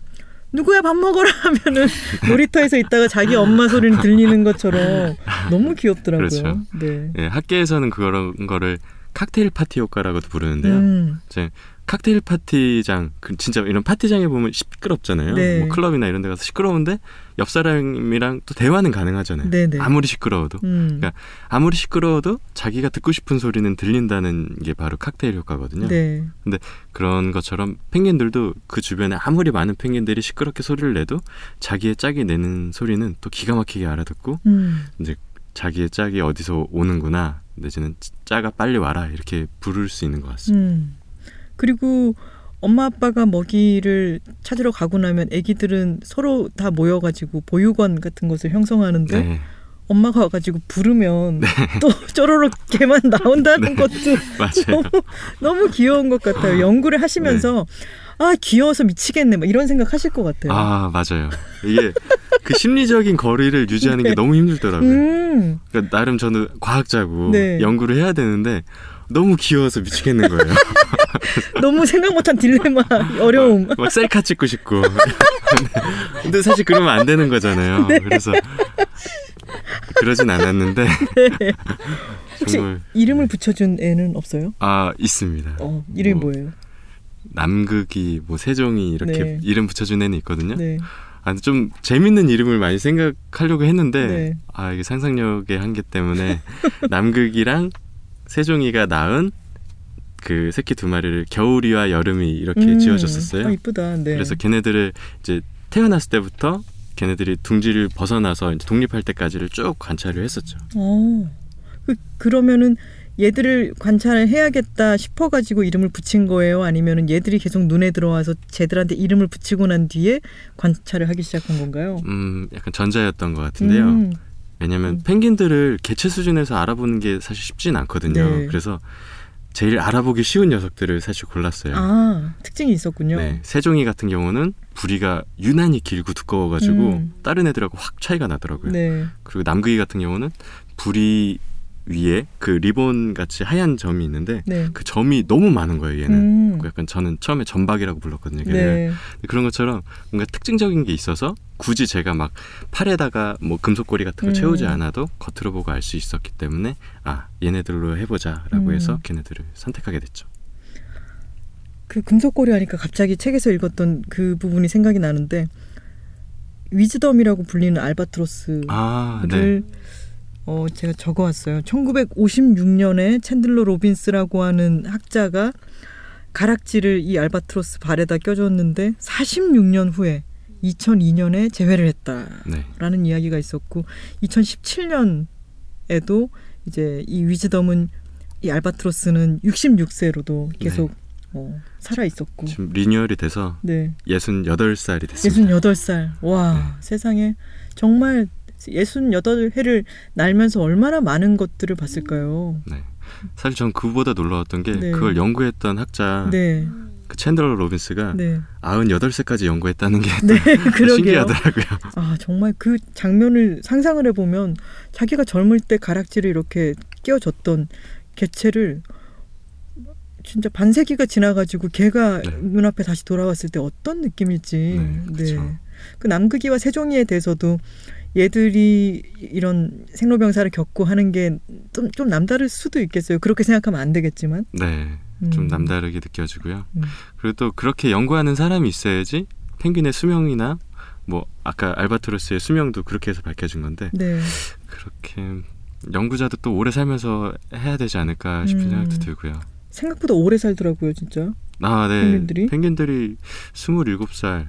누구야 밥 먹어라 하면은 놀이터에서 있다가 자기 엄마 소리는 들리는 것처럼 너무 귀엽더라고요. 그렇죠. 네. 예, 학계에서는 그런 거를 칵테일 파티 효과라고도 부르는데요. 음, 이제 칵테일 파티장, 그 진짜 이런 파티장에 보면 시끄럽잖아요. 네. 뭐 클럽이나 이런 데 가서 시끄러운데 옆 사람이랑 또 대화는 가능하잖아요. 네네. 아무리 시끄러워도. 음, 그러니까 아무리 시끄러워도 자기가 듣고 싶은 소리는 들린다는 게 바로 칵테일 효과거든요. 네. 그런 것처럼 펭귄들도 그 주변에 아무리 많은 펭귄들이 시끄럽게 소리를 내도 자기의 짝이 내는 소리는 또 기가 막히게 알아듣고 음, 자기의 짝이 어디서 오는구나 내지는 짝아 빨리 와라 이렇게 부를 수 있는 것 같습니다. 음. 그리고 엄마 아빠가 먹이를 찾으러 가고 나면 아기들은 서로 다 모여가지고 보육원 같은 것을 형성하는데 네, 엄마가 와가지고 부르면 또 쪼로록 개만 나온다는 네. 것도. 너무, 너무 귀여운 것 같아요. 연구를 하시면서 아 귀여워서 미치겠네 막 이런 생각 하실 것 같아요. 아 맞아요. 이게 그 심리적인 거리를 유지하는 네. 게 너무 힘들더라고요. 음, 그러니까 나름 저는 과학자고 네. 연구를 해야 되는데 너무 귀여워서 미치겠는 거예요. 너무 생각 못한 딜레마, 어려움. 막 셀카 찍고 싶고. 근데 사실 그러면 안 되는 거잖아요. 네. 그래서 그러진 않았는데 혹시 정말 이름을 붙여준 애는 없어요? 아 있습니다. 어, 이름이 뭐, 뭐예요? 남극이 뭐 세종이 이렇게 네. 이름 붙여준 애는 있거든요. 네. 아, 좀 재밌는 이름을 많이 생각하려고 했는데 네. 아 이게 상상력의 한계 때문에 남극이랑 세종이가 낳은 그 새끼 두 마리를 겨울이와 여름이 이렇게 음. 지어줬었어요. 아, 이쁘다. 네. 그래서 걔네들을 이제 태어났을 때부터 걔네들이 둥지를 벗어나서 이제 독립할 때까지를 쭉 관찰을 했었죠. 어. 그, 그러면은 얘들을 관찰해야겠다 싶어가지고 이름을 붙인 거예요? 아니면은 얘들이 계속 눈에 들어와서 쟤들한테 이름을 붙이고 난 뒤에 관찰을 하기 시작한 건가요? 음, 약간 전자였던 것 같은데요. 음. 왜냐하면 음. 펭귄들을 개체 수준에서 알아보는 게 사실 쉽진 않거든요. 네. 그래서 제일 알아보기 쉬운 녀석들을 사실 골랐어요. 아, 특징이 있었군요. 네, 세종이 같은 경우는 부리가 유난히 길고 두꺼워가지고 음. 다른 애들하고 확 차이가 나더라고요. 네. 그리고 남극이 같은 경우는 부리 위에 그 리본 같이 하얀 점이 있는데 네. 그 점이 너무 많은 거예요. 얘는 음. 그 약간 저는 처음에 점박이라고 불렀거든요. 네. 그런 것처럼 뭔가 특징적인 게 있어서 굳이 제가 막 팔에다가 뭐 금속고리 같은 거 음. 채우지 않아도 겉으로 보고 알 수 있었기 때문에 아 얘네들로 해보자라고 음. 해서 걔네들을 선택하게 됐죠. 그 금속고리 하니까 갑자기 책에서 읽었던 그 부분이 생각이 나는데 위즈덤이라고 불리는 알바트로스를 아, 네. 어 제가 적어왔어요. 1956년에 챈들러 로빈스라고 하는 학자가 가락지를 이 알바트로스 발에다 껴줬는데 46년 후에 2002년에 재회를 했다라는 네. 이야기가 있었고 2017년에도 이제 이 위즈덤은 이 알바트로스는 66세로도 계속 어, 살아 있었고 지금 리뉴얼이 돼서 네. 68살이 됐습니다. 68살. 와, 세상에 정말 68 회를 날면서 얼마나 많은 것들을 봤을까요? 네. 사실 전 그보다 놀라웠던 게 네. 그걸 연구했던 학자 네. 그 챈들러 로빈스가 네. 98세까지 연구했다는 게 네. 신기하더라고요. 아, 정말 그 장면을 상상을 해보면 자기가 젊을 때 가락지를 이렇게 끼워줬던 개체를 진짜 반세기가 지나가지고 걔가 네. 눈앞에 다시 돌아왔을 때 어떤 느낌일지. 네, 그쵸. 그 남극이와 세종이에 대해서도 얘들이 이런 생로병사를 겪고 하는 게좀좀 남다를 수도 있겠어요. 그렇게 생각하면 안 되겠지만. 네. 음. 좀 남다르게 느껴지고요. 음. 그리고 또 그렇게 연구하는 사람이 있어야지 펭귄의 수명이나 뭐 아까 알바트로스의 수명도 그렇게 해서 밝혀진 건데 네. 그렇게 연구자도 또 오래 살면서 해야 되지 않을까 싶은 음. 생각도 들고요. 생각보다 오래 살더라고요, 진짜. 아, 네. 펭귄들이? 펭귄들이 27살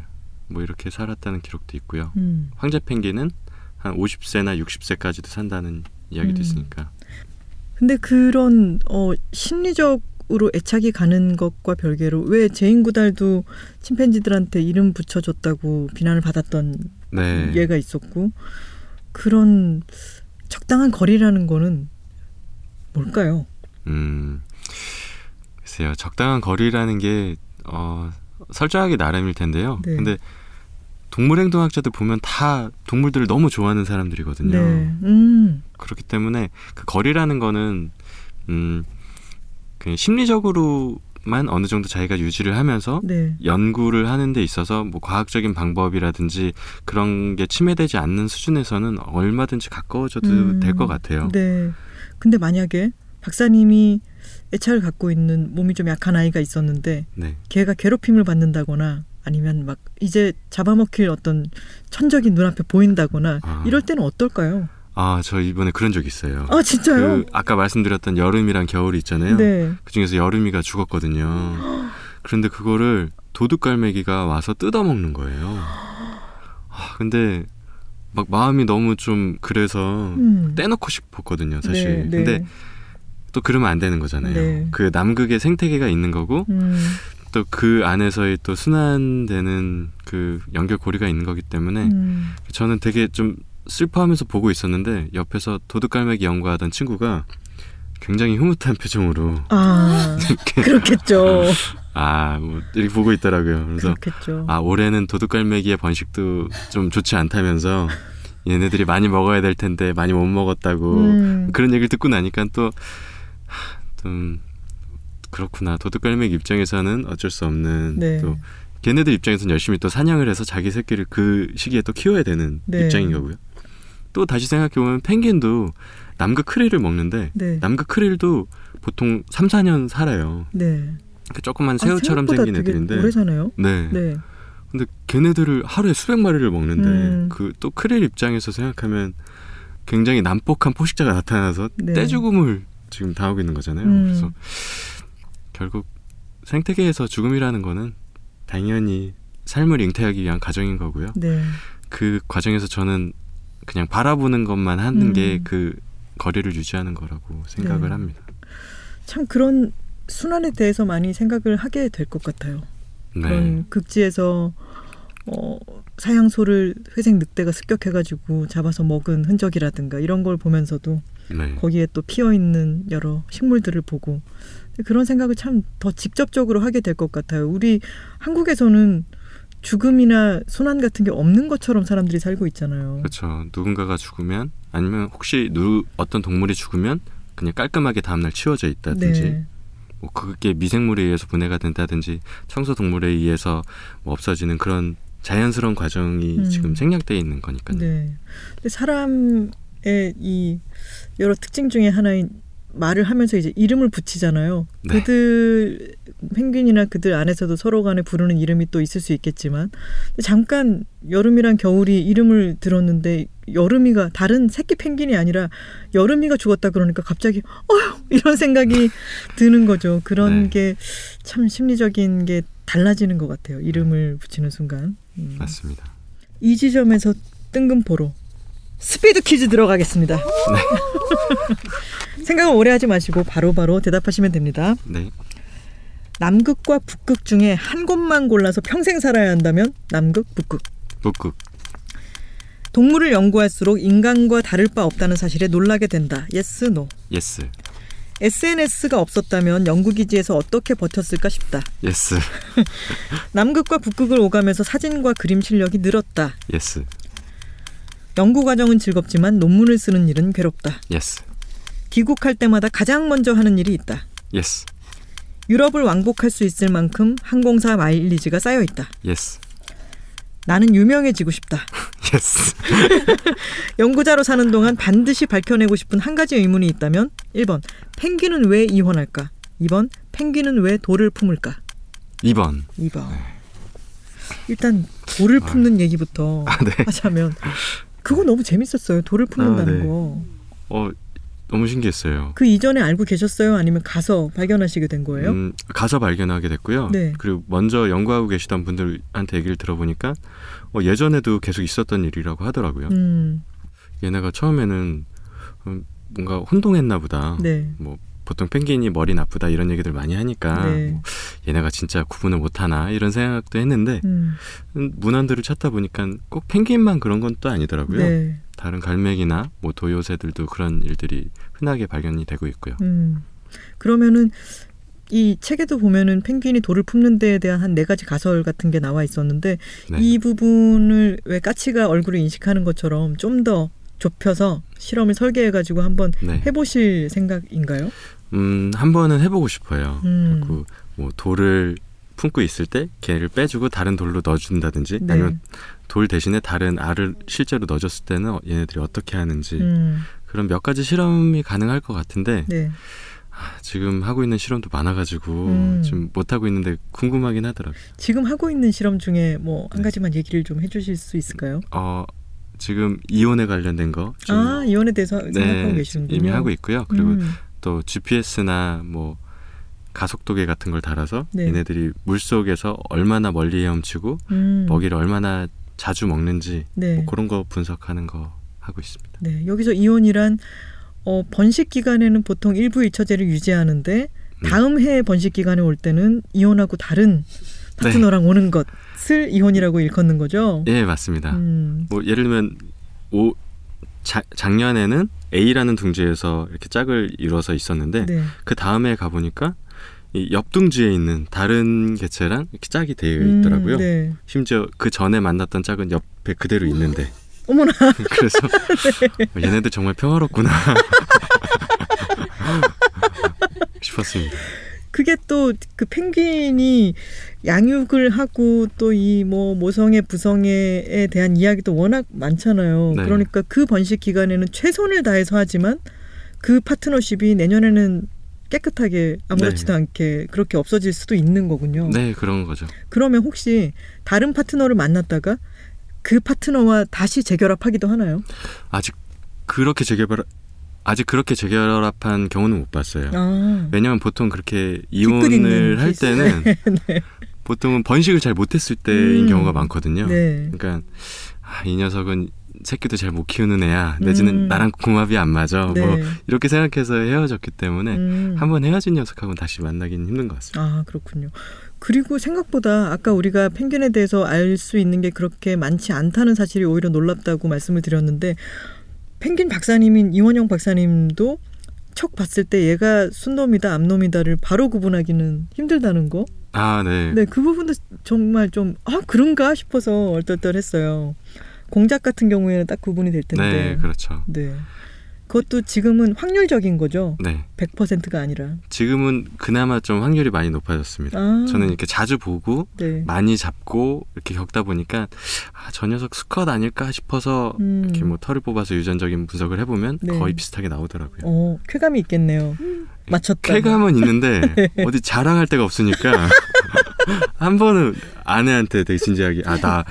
뭐 이렇게 살았다는 기록도 있고요. 음. 황제 펭귄은 한 50세나 60세까지도 산다는 이야기도 음. 있으니까. 근데 그런 어 심리적 으로 애착이 가는 것과 별개로 왜 제인 구달도 침팬지들한테 이름 붙여줬다고 비난을 받았던 네. 예가 있었고 그런 적당한 거리라는 거는 뭘까요? 음. 글쎄요. 적당한 거리라는 게 어, 설정하기 나름일 텐데요. 네. 근데 동물행동학자들 보면 다 동물들을 너무 좋아하는 사람들이거든요. 네. 음. 그렇기 때문에 그 거리라는 거는 음, 그 심리적으로 만 어느 정도 자기가 유지를 하면서 네. 연구를 하는 데 있어서 뭐 과학적인 방법이라든지 그런 게 침해되지 않는 수준에서는 얼마든지 가까워져도 음. 될것 같아요. 네. 근데 만약에 박사님이 애착을 갖고 있는 몸이 좀 약한 아이가 있었는데 네. 걔가 괴롭힘을 받는다거나 아니면 막 이제 잡아먹힐 어떤 천적이 눈앞에 보인다거나 아. 이럴 때는 어떨까요? 아, 저 이번에 그런 적 있어요. 아 진짜요? 그 아까 말씀드렸던 여름이랑 겨울이 있잖아요. 네. 그 중에서 여름이가 죽었거든요. 그런데 그거를 도둑갈매기가 와서 뜯어먹는 거예요. 아, 근데 막 마음이 너무 좀 그래서 음. 떼놓고 싶었거든요, 사실. 네, 네. 근데 또 그러면 안 되는 거잖아요. 네. 그 남극의 생태계가 있는 거고 음. 또 그 안에서의 또 순환되는 그 연결고리가 있는 거기 때문에 음. 저는 되게 좀 슬퍼하면서 보고 있었는데 옆에서 도둑갈매기 연구하던 친구가 굉장히 흐뭇한 표정으로 아 그렇겠죠. 아, 뭐 이렇게 보고 있더라고요. 그래서 그렇겠죠. 아, 올해는 도둑갈매기의 번식도 좀 좋지 않다면서 얘네들이 많이 먹어야 될 텐데 많이 못 먹었다고 음. 그런 얘기를 듣고 나니까 또 좀 그렇구나. 도둑갈매기 입장에서는 어쩔 수 없는 네. 또 걔네들 입장에서는 열심히 또 사냥을 해서 자기 새끼를 그 시기에 또 키워야 되는 네. 입장인 거고요. 또 다시 생각해 보면 펭귄도 남극 크릴을 먹는데 네. 남극 크릴도 보통 3, 4년 살아요. 네. 그 조그만 아, 새우처럼 생각보다 생긴 애들인데 오래 사네요. 네. 네. 근데 걔네들을 하루에 수백 마리를 먹는데 음. 그또 크릴 입장에서 생각하면 굉장히 난폭한 포식자가 나타나서 네. 떼죽음을 지금 당하고 있는 거잖아요. 음. 그래서 결국 생태계에서 죽음이라는 거는 당연히 삶을 잉태하기 위한 과정인 거고요. 네. 그 과정에서 저는 그냥 바라보는 것만 하는 음. 게그 거리를 유지하는 거라고 생각을 네. 합니다. 참 그런 순환에 대해서 많이 생각을 하게 될 것 같아요. 네. 그런 극지에서 어, 사양소를 회색 늑대가 습격해가지고 잡아서 먹은 흔적이라든가 이런 걸 보면서도 네. 거기에 또 피어 있는 여러 식물들을 보고 그런 생각을 참 더 직접적으로 하게 될 것 같아요. 우리 한국에서는 죽음이나 순환 같은 게 없는 것처럼 사람들이 살고 있잖아요. 그렇죠. 누군가가 죽으면 아니면 혹시 누 어떤 동물이 죽으면 그냥 깔끔하게 다음날 치워져 있다든지 네. 뭐 그게 미생물에 의해서 분해가 된다든지 청소 동물에 의해서 뭐 없어지는 그런 자연스러운 과정이 음. 지금 생략돼 있는 거니까요. 네. 근데 사람의 이 여러 특징 중에 하나인 말을 하면서 이제 이름을 붙이잖아요. 네. 그들 펭귄이나 그들 안에서도 서로 간에 부르는 이름이 또 있을 수 있겠지만 잠깐 여름이랑 겨울이 이름을 들었는데 여름이가 다른 새끼 펭귄이 아니라 여름이가 죽었다 그러니까 갑자기 어휴 이런 생각이 드는 거죠. 그런 네. 게참 심리적인 게 달라지는 것 같아요. 이름을 붙이는 순간. 음. 맞습니다. 이 지점에서 뜬금포로 스피드 퀴즈 들어가겠습니다. 생각을 오래 하지 마시고 바로 바로 대답하시면 됩니다. 네. 남극과 북극 중에 한 곳만 골라서 평생 살아야 한다면 남극, 북극. 북극. 동물을 연구할수록 인간과 다를 바 없다는 사실에 놀라게 된다. Yes, no. Yes. SNS가 없었다면 연구기지에서 어떻게 버텼을까 싶다. Yes. 남극과 북극을 오가면서 사진과 그림 실력이 늘었다. Yes. 연구 과정은 즐겁지만 논문을 쓰는 일은 괴롭다. Yes. 귀국할 때마다 가장 먼저 하는 일이 있다. Yes. 유럽을 왕복할 수 있을 만큼 항공사 마일리지가 쌓여 있다. Yes. 나는 유명해지고 싶다. Yes. 연구자로 사는 동안 반드시 밝혀내고 싶은 한 가지 의문이 있다면 1번 펭귄은 왜 이혼할까? 2번 펭귄은 왜 돌을 품을까? 2번. 2번 일단 돌을 품는 얘기부터 아, 네. 하자면 그거 너무 재밌었어요. 돌을 품는다는 아, 네. 거. 어 너무 신기했어요. 그 이전에 알고 계셨어요? 아니면 가서 발견하시게 된 거예요? 음, 가서 발견하게 됐고요. 네. 그리고 먼저 연구하고 계시던 분들한테 얘기를 들어보니까 어, 예전에도 계속 있었던 일이라고 하더라고요. 음, 얘네가 처음에는 음, 뭔가 혼동했나 보다. 네. 뭐 보통 펭귄이 머리 나쁘다 이런 얘기들 많이 하니까 네. 뭐 얘네가 진짜 구분을 못하나 이런 생각도 했는데 음, 음, 문헌들을 찾다 보니까 꼭 펭귄만 그런 건 또 아니더라고요. 네. 다른 갈매기나 뭐 도요새들도 그런 일들이 흔하게 발견이 되고 있고요. 음. 그러면은 이 책에도 보면은 펭귄이 돌을 품는 데에 대한 한 네 가지 가설 같은 게 나와 있었는데 네. 이 부분을 왜 까치가 얼굴을 인식하는 것처럼 좀 더 좁혀서 실험을 설계해 가지고 한번 네. 해보실 생각인가요? 음, 한 번은 해보고 싶어요. 음. 그, 뭐 돌을 품고 있을 때 걔를 빼주고 다른 돌로 넣어준다든지 네. 아니면 돌 대신에 다른 알을 실제로 넣어줬을 때는 어- 얘네들이 어떻게 하는지 음, 그런 몇 가지 실험이 가능할 것 같은데 네. 아, 지금 하고 있는 실험도 많아가지고 음. 좀 못하고 있는데 궁금하긴 하더라고요. 지금 하고 있는 실험 중에 뭐한 네. 가지만 얘기를 좀 해주실 수 있을까요? 어, 지금 이온에 관련된 거좀아 이원에 대해서 생각하고 계시는군요. 이미 하고 있고요. 그리고 음, 또 GPS나 뭐 가속도계 같은 걸 달아서 네. 얘네들이 물 속에서 얼마나 멀리 헤엄치고 음, 먹이를 얼마나 자주 먹는지 네. 뭐 그런 거 분석하는 거 하고 있습니다. 네, 여기서 이온이란 어, 번식 기간에는 보통 일부 일처제를 유지하는데 네. 다음 해 번식 기간에 올 때는 이온하고 다른 파트너랑 오는 것을 이온이라고 일컫는 거죠. 예, 맞습니다. 음, 뭐 예를 들면 오 자, 작년에는 A라는 둥지에서 이렇게 짝을 이뤄서 있었는데 네. 그 다음에 가 보니까 이 옆 둥지에 있는 다른 개체랑 이렇게 짝이 되어 음, 있더라고요. 네. 심지어 그 전에 만났던 짝은 옆에 그대로 있는데 어머나, 그래서 어, 얘네들 정말 평화롭구나 싶었습니다. 그게 또 그 펭귄이 양육을 하고 또 이 뭐 모성애 부성애에 대한 이야기도 워낙 많잖아요. 네. 그러니까 그 번식 기간에는 최선을 다해서 하지만 그 파트너십이 내년에는 깨끗하게 아무렇지도 네. 않게 그렇게 없어질 수도 있는 거군요. 네 그런 거죠. 그러면 혹시 다른 파트너를 만났다가 그 파트너와 다시 재결합하기도 하나요? 아직 그렇게 재결합 아직 그렇게 재결합한 경우는 못 봤어요. 아, 왜냐면 보통 그렇게 이혼을 할 케이스. 때는 네. 보통은 번식을 잘 못했을 때인 음. 경우가 많거든요. 네. 그러니까 아, 이 녀석은 새끼도 잘 못 키우는 애야. 내지는 음. 나랑 궁합이 안 맞아. 네. 뭐 이렇게 생각해서 헤어졌기 때문에 음. 한번 헤어진 녀석하고는 다시 만나기는 힘든 것 같습니다. 아, 그렇군요. 그리고 생각보다 아까 우리가 펭귄에 대해서 알 수 있는 게 그렇게 많지 않다는 사실이 오히려 놀랍다고 말씀을 드렸는데 펭귄 박사님인 이원영 박사님도 척 봤을 때 얘가 순놈이다 암놈이다를 바로 구분하기는 힘들다는 거. 아, 네. 네, 그 부분도 정말 좀 아, 그런가 싶어서 얼떨떨했어요. 공작 같은 경우에는 딱 구분이 될 텐데. 네, 그렇죠. 네. 그것도 지금은 확률적인 거죠. 네. 100%가 아니라. 지금은 그나마 좀 확률이 많이 높아졌습니다. 아. 저는 이렇게 자주 보고 네. 많이 잡고 이렇게 겪다 보니까 아, 저 녀석 수컷 아닐까 싶어서 음. 이렇게 뭐 털을 뽑아서 유전적인 분석을 해보면 네. 거의 비슷하게 나오더라고요. 어, 쾌감이 있겠네요. 맞췄다. 쾌감은 있는데 어디 자랑할 데가 없으니까 한 번은 아내한테 되게 진지하게 아 나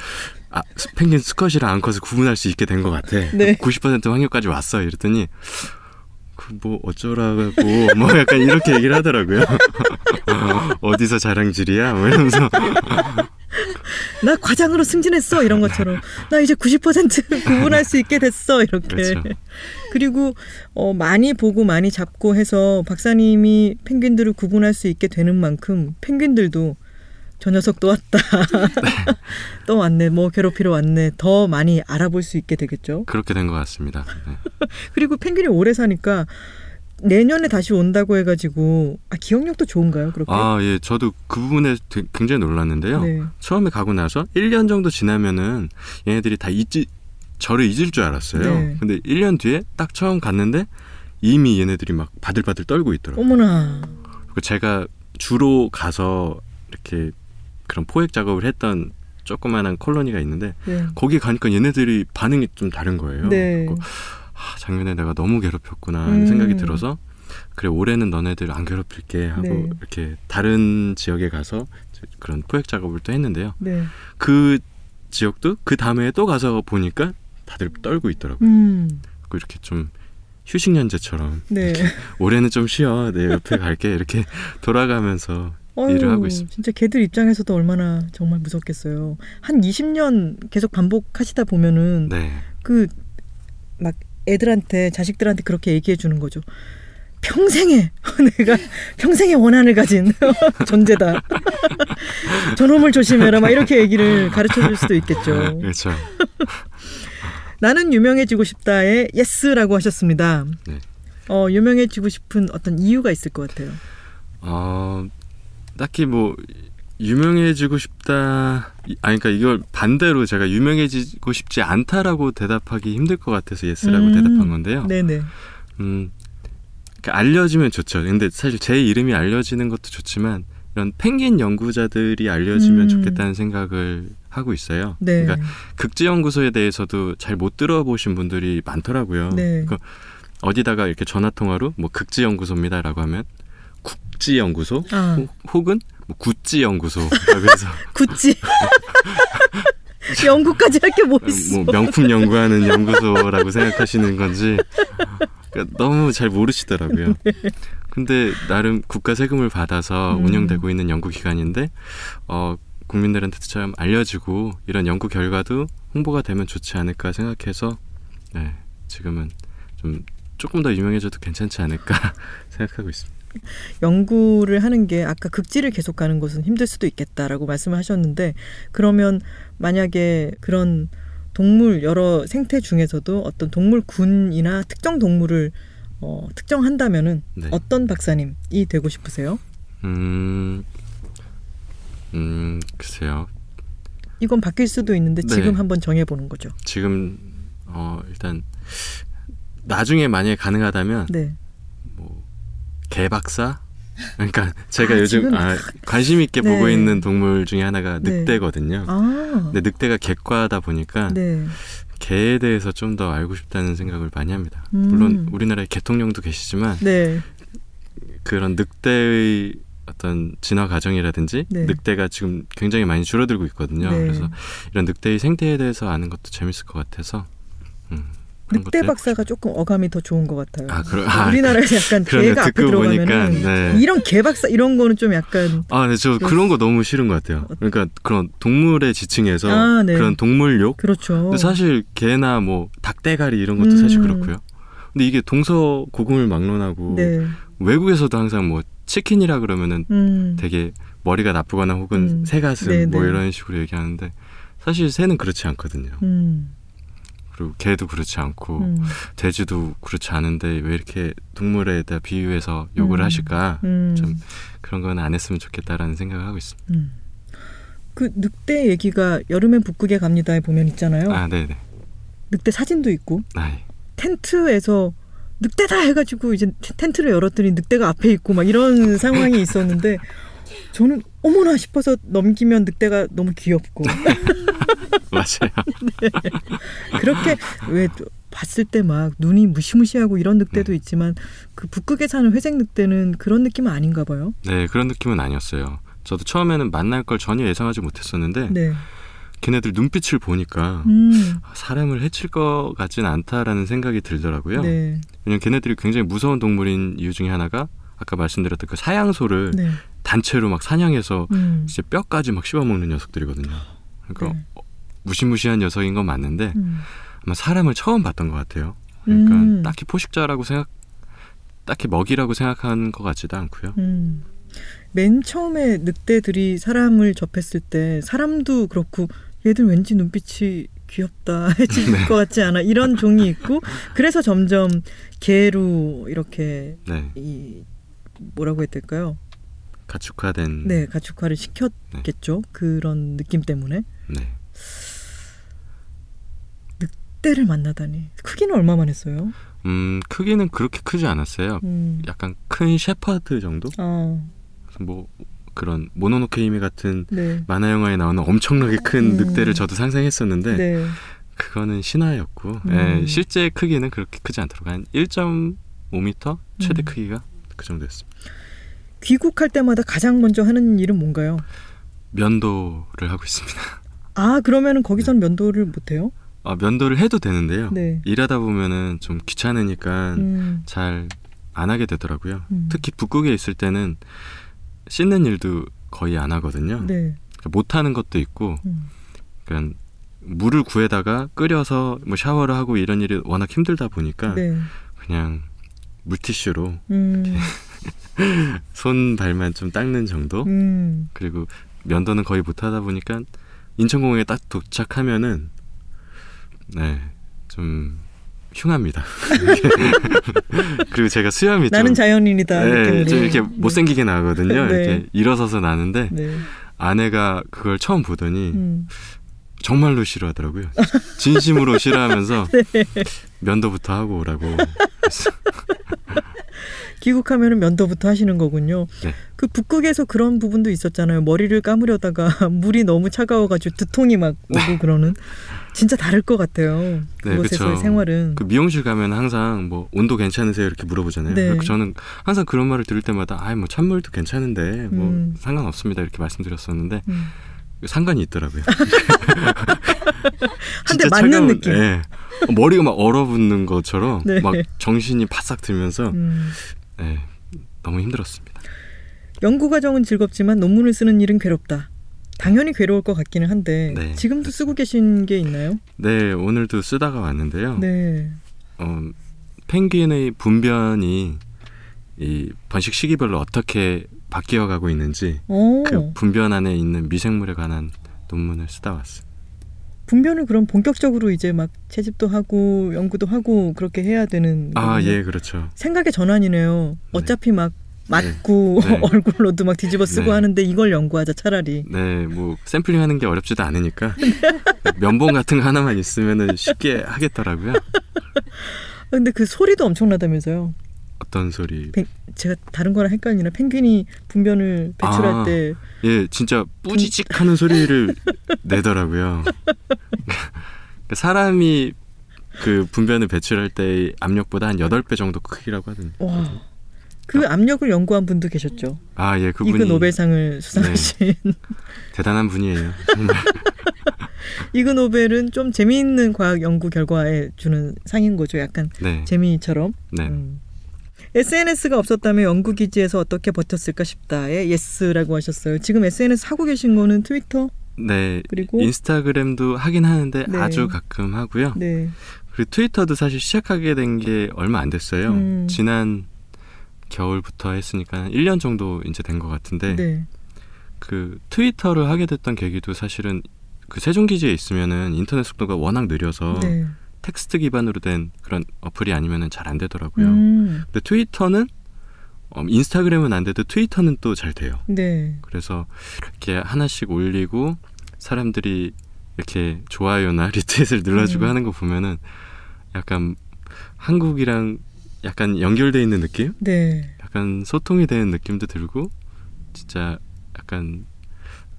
아, 펭귄 수컷이랑 암컷을 구분할 수 있게 된 것 같아. 네. 90% 확률까지 왔어. 이랬더니 그 뭐 어쩌라고 뭐 약간 이렇게 얘기를 하더라고요. 어디서 자랑질이야? 뭐 이러면서 나 과장으로 승진했어 이런 것처럼 나 이제 90% 구분할 수 있게 됐어 이렇게 그렇죠. 그리고 어, 많이 보고 많이 잡고 해서 박사님이 펭귄들을 구분할 수 있게 되는 만큼 펭귄들도 저 녀석 또 왔다 또 왔네 뭐 괴롭히러 왔네 더 많이 알아볼 수 있게 되겠죠 그렇게 된 것 같습니다. 네. 그리고 펭귄이 오래 사니까 내년에 다시 온다고 해가지고 아 기억력도 좋은가요 그렇게 아, 예. 저도 그 부분에 굉장히 놀랐는데요. 네. 처음에 가고 나서 1년 정도 지나면은 얘네들이 다 잊지, 저를 잊을 줄 알았어요. 네. 근데 1년 뒤에 딱 처음 갔는데 이미 얘네들이 막 바들바들 떨고 있더라고요. 어머나 그리고 제가 주로 가서 이렇게 그런 포획 작업을 했던 조그마한 콜로니가 있는데 네. 거기 가니까 얘네들이 반응이 좀 다른 거예요. 네. 아, 작년에 내가 너무 괴롭혔구나 음. 하는 생각이 들어서 그래 올해는 너네들 안 괴롭힐게 하고 네. 이렇게 다른 지역에 가서 그런 포획 작업을 또 했는데요. 네. 그 지역도 그 다음에 또 가서 보니까 다들 떨고 있더라고요. 음. 그리고 이렇게 좀 휴식 연재처럼 네. 올해는 좀 쉬어 내 옆에 갈게 이렇게 돌아가면서 일을 하고 있습니다. 진짜 걔들 입장에서도 얼마나 정말 무섭겠어요. 한 20년 계속 반복하시다 보면은 네. 그막 애들한테 자식들한테 그렇게 얘기해 주는 거죠. 평생에 내가 평생의 원한을 가진 존재다. 저놈을 조심해라. 막 이렇게 얘기를 가르쳐 줄 수도 있겠죠. 그렇죠. 나는 유명해지고 싶다의 yes라고 하셨습니다. 네. 어, 유명해지고 싶은 어떤 이유가 있을 것 같아요. 어, 딱히 뭐 유명해지고 싶다. 이- 아니 그러니까 이걸 반대로 제가 유명해지고 싶지 않다라고 대답하기 힘들 것 같아서 yes라고 음. 대답한 건데요. 네네. 음, 그러니까 알려지면 좋죠. 근데 사실 제 이름이 알려지는 것도 좋지만 이런 펭귄 연구자들이 알려지면 음. 좋겠다는 생각을 하고 있어요. 네. 그러니까 극지 연구소에 대해서도 잘 못 들어보신 분들이 많더라고요. 네. 그 어디다가 이렇게 전화 통화로 뭐 극지 연구소입니다라고 하면 국지 연구소 아, 혹은 뭐 구찌 연구소 그래서 구찌. 연구까지 할 게 뭐 있어. 뭐 명품 연구하는 연구소라고 생각하시는 건지 그러니까 너무 잘 모르시더라고요. 근데 나름 국가 세금을 받아서 음. 운영되고 있는 연구 기관인데 어, 국민들한테 좀 알려지고 이런 연구 결과도 홍보가 되면 좋지 않을까 생각해서 네, 지금은 좀 조금 더 유명해져도 괜찮지 않을까 생각하고 있습니다. 연구를 하는 게 아까 극지를 계속 가는 것은 힘들 수도 있겠다라고 말씀을 하셨는데 그러면 만약에 그런 동물 여러 생태 중에서도 어떤 동물군이나 특정 동물을 어, 특정한다면은 네. 어떤 박사님이 되고 싶으세요? 음, 음, 글쎄요. 이건 바뀔 수도 있는데 네. 지금 한번 정해보는 거죠. 지금 어 일단 나중에 만약에 가능하다면 네. 뭐 개박사 그러니까 제가 아, 요즘 아, 관심 있게 네. 보고 있는 동물 중에 하나가 네. 늑대거든요. 아. 근데 늑대가 객과다 보니까 네. 개에 대해서 좀 더 알고 싶다는 생각을 많이 합니다. 음. 물론 우리나라에 개통령도 계시지만 네. 그런 늑대의 어떤 진화 과정이라든지 네. 늑대가 지금 굉장히 많이 줄어들고 있거든요. 네. 그래서 이런 늑대의 생태에 대해서 아는 것도 재밌을 것 같아서 음, 늑대 박사가 조금 어감이 더 좋은 것 같아요. 아, 그러- 아, 우리나라에서 약간 그러네, 개가 앞에 보니까, 네. 이런 개 박사 이런 거는 좀 약간 아, 네, 저 그런 거 너무 싫은 것 같아요. 그러니까 그런 동물의 지칭에서 아, 네. 그런 동물욕. 그렇죠. 사실 개나 뭐 닭대가리 이런 것도 사실 음. 그렇고요. 근데 이게 동서 고금을 막론하고 네. 외국에서도 항상 뭐 치킨이라 그러면은 음. 되게 머리가 나쁘거나 혹은 음. 새 가슴 네, 뭐 네. 이런 식으로 얘기하는데 사실 새는 그렇지 않거든요. 음. 그리고 개도 그렇지 않고 음. 돼지도 그렇지 않은데 왜 이렇게 동물에다 비유해서 욕을 음. 하실까? 음. 좀 그런 건 안 했으면 좋겠다라는 생각을 하고 있습니다. 음. 그 늑대 얘기가 여름엔 북극에 갑니다에 보면 있잖아요. 아, 네, 네. 늑대 사진도 있고 아, 예. 텐트에서 늑대다 해가지고 이제 텐- 텐트를 열었더니 늑대가 앞에 있고 막 이런 상황이 있었는데 저는 어머나 싶어서 넘기면 늑대가 너무 귀엽고 맞아요. 그렇게 왜또 봤을 때 막 눈이 무시무시하고 이런 늑대도 네. 있지만 그 북극에 사는 회색 늑대는 그런 느낌은 아닌가 봐요. 네, 그런 느낌은 아니었어요. 저도 처음에는 만날 걸 전혀 예상하지 못했었는데 네. 걔네들 눈빛을 보니까 음. 아, 사람을 해칠 것 같진 않다라는 생각이 들더라고요. 네. 왜냐면 걔네들이 굉장히 무서운 동물인 이유 중에 하나가 아까 말씀드렸던 그 사양소를 네. 단체로 막 사냥해서 음. 진짜 뼈까지 막 씹어먹는 녀석들이거든요. 그러니까 네. 어, 무시무시한 녀석인 건 맞는데 음. 아마 사람을 처음 봤던 것 같아요. 그러니까 음. 딱히 포식자라고 생각, 딱히 먹이라고 생각한 것 같지도 않고요. 음. 맨 처음에 늑대들이 사람을 접했을 때 사람도 그렇고 얘들 왠지 눈빛이 귀엽다 해질 네. 것 같지 않아 이런 종이 있고 그래서 점점 개로 이렇게 네, 이 뭐라고 해야 될까요? 가축화된. 네 가축화를 시켰겠죠 그런 느낌 때문에 네. 늑대를 만나다니 크기는 얼마만 했어요? 음 크기는 그렇게 크지 않았어요. 음. 약간 큰 셰퍼드 정도? 아, 그래서 뭐 그런 모노노케 히메 같은 네. 만화 영화에 나오는 엄청나게 큰 음. 늑대를 저도 상상했었는데 네. 그거는 신화였고 음. 예, 실제 크기는 그렇게 크지 않더라고요. 한 1.5m 최대 음. 크기가 그 정도였습니다. 귀국할 때마다 가장 먼저 하는 일은 뭔가요? 면도를 하고 있습니다. 아 그러면은 거기선 면도를 못 해요? 아, 면도를 해도 되는데요. 네. 일하다 보면은 좀 귀찮으니까 음. 잘안 하게 되더라고요. 음. 특히 북극에 있을 때는 씻는 일도 거의 안 하거든요. 네. 그러니까 못 하는 것도 있고 음. 그러니까 물을 구해다가 끓여서 뭐 샤워를 하고 이런 일이 워낙 힘들다 보니까 네. 그냥 물티슈로 음. 손 발만 좀 닦는 정도 음. 그리고 면도는 거의 못 하다 보니까 인천공항에 딱 도착하면은 네 좀 흉합니다. 그리고 제가 수염이 나는 좀 자연인이다. 네. 좀 이렇게 네. 못생기게 나거든요. 네. 이렇게 일어서서 나는데 네. 아내가 그걸 처음 보더니 음. 정말로 싫어하더라고요. 진심으로 싫어하면서 네. 면도부터 하고 오라고. 귀국하면은 면도부터 하시는 거군요. 네. 그 북극에서 그런 부분도 있었잖아요. 머리를 감으려다가 물이 너무 차가워가지고 두통이 막 오고 그러는. 진짜 다를 것 같아요. 네, 그곳에서의. 생활은. 그 미용실 가면 항상 뭐 온도 괜찮으세요 이렇게 물어보잖아요. 네. 저는 항상 그런 말을 들을 때마다 아이 뭐 찬물도 괜찮은데 뭐 음. 상관없습니다 이렇게 말씀드렸었는데 음. 상관이 있더라고요. 한대 진짜 맞는 차가운- 느낌. 예. 머리가 막 얼어붙는 것처럼 네. 막 정신이 바싹 들면서 음. 예, 너무 힘들었습니다. 연구 과정은 즐겁지만 논문을 쓰는 일은 괴롭다. 당연히 괴로울 것 같기는 한데 네. 지금도 쓰고 계신 게 있나요? 네 오늘도 쓰다가 왔는데요. 네. 어, 펭귄의 분변이 이 번식 시기별로 어떻게 바뀌어 가고 있는지 어. 그 분변 안에 있는 미생물에 관한 논문을 쓰다 왔어요. 분변을 그럼 본격적으로 이제 막 채집도 하고 연구도 하고 그렇게 해야 되는 아. 예, 그렇죠. 생각의 전환이네요. 어차피 막 맞고 네. 얼굴로도 막 뒤집어 쓰고 네. 하는데 이걸 연구하자 차라리. 네, 뭐 샘플링 하는 게 어렵지도 않으니까 면봉 같은 거 하나만 있으면은 쉽게 하겠더라고요. 아, 근데 그 소리도 엄청나다면서요. 어떤 소리? 펭- 제가 다른 거랑 헷갈리나 펭귄이 분변을 배출할 아. 때 예, 진짜 뿌지직 하는 소리를 내더라고요. 그러니까 사람이 그 분변을 배출할 때의 압력보다 한 8배 정도 크기라고 하던데. 와. 그 압력을 연구한 분도 계셨죠. 아, 예, 그분이 이그 노벨상을 수상하신 대단한 분이에요. 정말. 이그 노벨은 좀 재미있는 과학 연구 결과에 주는 상인 거죠. 약간 네. 재미처럼. 네. 음. SNS가 없었다면 연구 기지에서 어떻게 버텼을까 싶다에 yes라고 하셨어요. 지금 SNS 하고 계신 거는 트위터 네. 그리고 인스타그램도 하긴 하는데 네. 아주 가끔 하고요. 네. 그리고 트위터도 사실 시작하게 된 게 얼마 안 됐어요. 음. 지난 겨울부터 했으니까 1년 정도 이제 된 것 같은데 네. 그 트위터를 하게 됐던 계기도 사실은 그 세종 기지에 있으면은 인터넷 속도가 워낙 느려서 네. 텍스트 기반으로 된 그런 어플이 아니면은 잘 안 되더라고요. 음. 근데 트위터는 어, 인스타그램은 안 돼도 트위터는 또 잘 돼요. 네. 그래서 이렇게 하나씩 올리고 사람들이 이렇게 좋아요나 리트윗을 눌러주고 음. 하는 거 보면은 약간 한국이랑 약간 연결돼 있는 느낌? 네. 약간 소통이 되는 느낌도 들고 진짜 약간